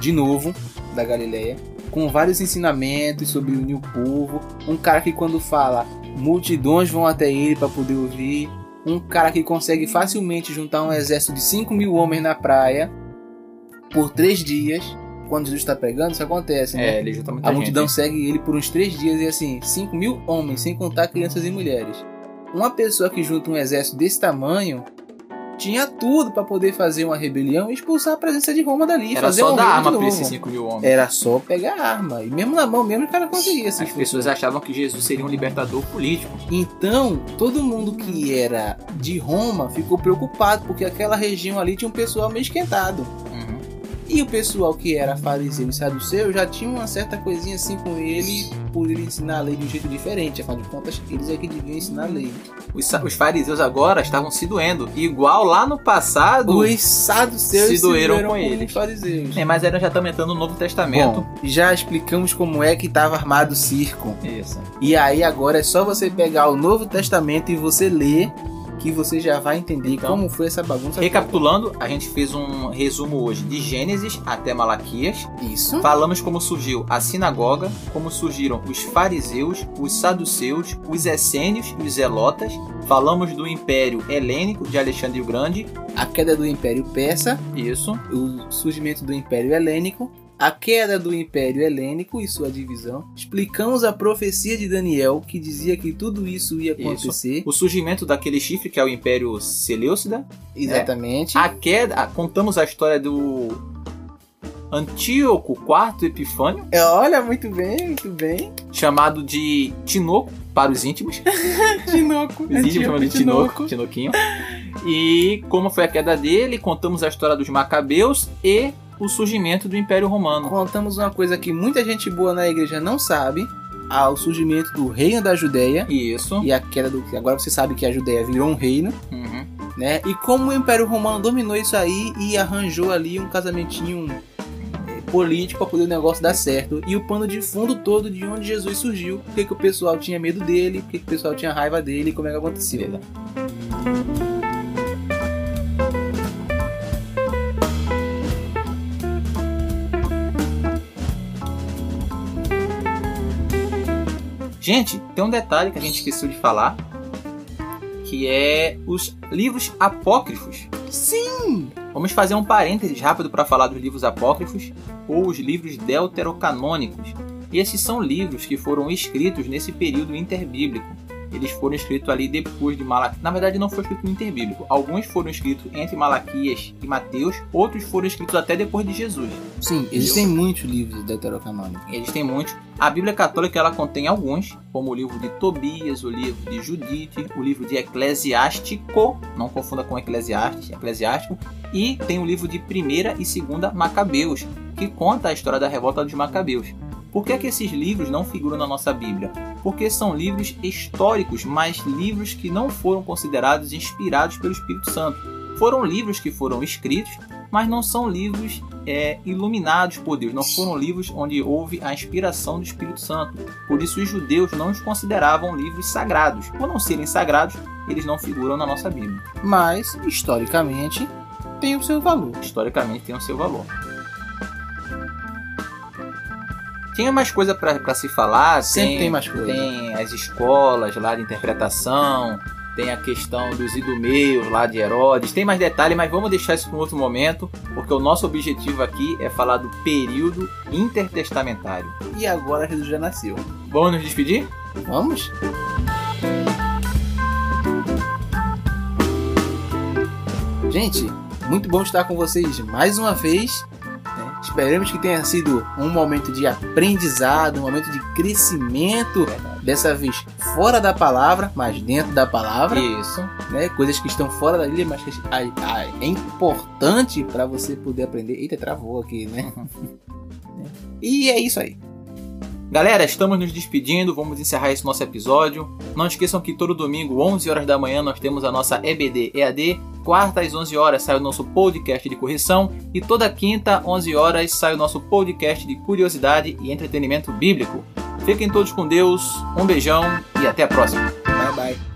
de novo, da Galileia, com vários ensinamentos sobre unir o povo, um cara que quando fala, multidões vão até ele para poder ouvir, um cara que consegue facilmente juntar um exército de 5 mil homens na praia por três dias. Quando Jesus está pregando, isso acontece, né? É, ele junta muita A gente. multidão segue ele por uns três dias e assim, 5 mil homens, sem contar crianças e mulheres. Uma pessoa que junta um exército desse tamanho tinha tudo para poder fazer uma rebelião e expulsar a presença de Roma dali. Era fazer só um dar arma pra esses 5 mil homens. Era só pegar a arma. E mesmo na mão, mesmo o cara conseguia. se As pessoas achavam que Jesus seria um libertador político. Então, todo mundo que era de Roma ficou preocupado, porque aquela região ali tinha um pessoal meio esquentado. E o pessoal que era fariseu e saduceu já tinha uma certa coisinha assim com ele, por ele ensinar a lei de um jeito diferente. Afinal de contas, eles é que deviam ensinar a lei. Os, os fariseus agora estavam se doendo, igual lá no passado. Os saduceus Se doeram com como eles. fariseus. É, mas nós já estamos entrando no Novo Testamento. Bom, já explicamos como é que estava armado o circo. Isso. E aí agora é só você pegar o Novo Testamento e você ler que você já vai entender Então, como foi essa bagunça. Recapitulando, a gente fez um resumo hoje de Gênesis até Malaquias. toda. Isso. Falamos como surgiu a sinagoga, como surgiram os fariseus, os saduceus, os essênios e os zelotas. Falamos do Império Helênico de Alexandre o Grande. A queda do Império Persa, Isso. o surgimento do Império Helênico, a queda do Império Helênico e sua divisão. Explicamos a profecia de Daniel que dizia que tudo isso ia Isso. acontecer. O surgimento daquele chifre que é o Império Seleucida. Exatamente. A queda. Contamos a história do Antíoco IV Epifânio, É, Olha, muito bem, muito bem. chamado de Tinoco para os íntimos. Tinoco. Os íntimos chamam de Tinoco, Tinoquinho. E como foi a queda dele, contamos a história dos Macabeus e o surgimento do Império Romano. Contamos uma coisa que muita gente boa na igreja não sabe. Ao surgimento do reino da Judéia Isso. e a queda do. Agora você sabe que a Judéia virou um reino, Uhum. né? E como o Império Romano dominou isso aí e arranjou ali um casamentinho eh, político para poder o negócio dar certo. E o pano de fundo todo de onde Jesus surgiu. Por que, o pessoal tinha medo dele, por que, o pessoal tinha raiva dele e como é que aconteceu. Beleza. Gente, tem um detalhe que a gente esqueceu de falar, que é os livros apócrifos. Sim! Vamos fazer um parênteses rápido para falar dos livros apócrifos ou os livros deuterocanônicos. Esses são livros que foram escritos nesse período interbíblico. Eles foram escritos ali depois de Malaquias. Na verdade, não foi escrito no interbíblico. Alguns foram escritos entre Malaquias e Mateus, outros foram escritos até depois de Jesus. Sim, existem muitos livros deuterocanônicos. Eles têm muitos. A Bíblia Católica ela contém alguns, como o livro de Tobias, o livro de Judite, o livro de Eclesiástico, não confunda com Eclesiastes, Eclesiástico, e tem o livro de Primeira e Segunda Macabeus, que conta a história da revolta dos Macabeus. Por que, é que esses livros não figuram na nossa Bíblia? Porque são livros históricos, mas livros que não foram considerados inspirados pelo Espírito Santo. Foram livros que foram escritos, mas não são livros é, iluminados por Deus, não foram livros onde houve a inspiração do Espírito Santo. Por isso, os judeus não os consideravam livros sagrados. Por não serem sagrados, eles não figuram na nossa Bíblia. Mas, historicamente, tem o seu valor. Historicamente, tem o seu valor. Tinha mais coisa para se falar. Sempre tem mais coisa. Tem as escolas lá de interpretação, tem a questão dos idumeus lá de Herodes, tem mais detalhes, mas vamos deixar isso para um outro momento, porque o nosso objetivo aqui é falar do período intertestamentário. E agora Jesus já nasceu. Vamos nos despedir? Vamos? Gente, muito bom estar com vocês mais uma vez. Esperamos que tenha sido um momento de aprendizado, um momento de crescimento. Dessa vez fora da palavra, mas dentro da palavra. Isso. né? Coisas que estão fora da ilha, mas que é importante para você poder aprender. Eita, travou aqui, né? e é isso aí. Galera, estamos nos despedindo, vamos encerrar esse nosso episódio. Não esqueçam que todo domingo, 11 horas da manhã, nós temos a nossa EBD EAD. Quarta às 11 horas sai o nosso podcast de correção e toda quinta, 11 horas, sai o nosso podcast de curiosidade e entretenimento bíblico. Fiquem todos com Deus, um beijão e até a próxima. Bye bye.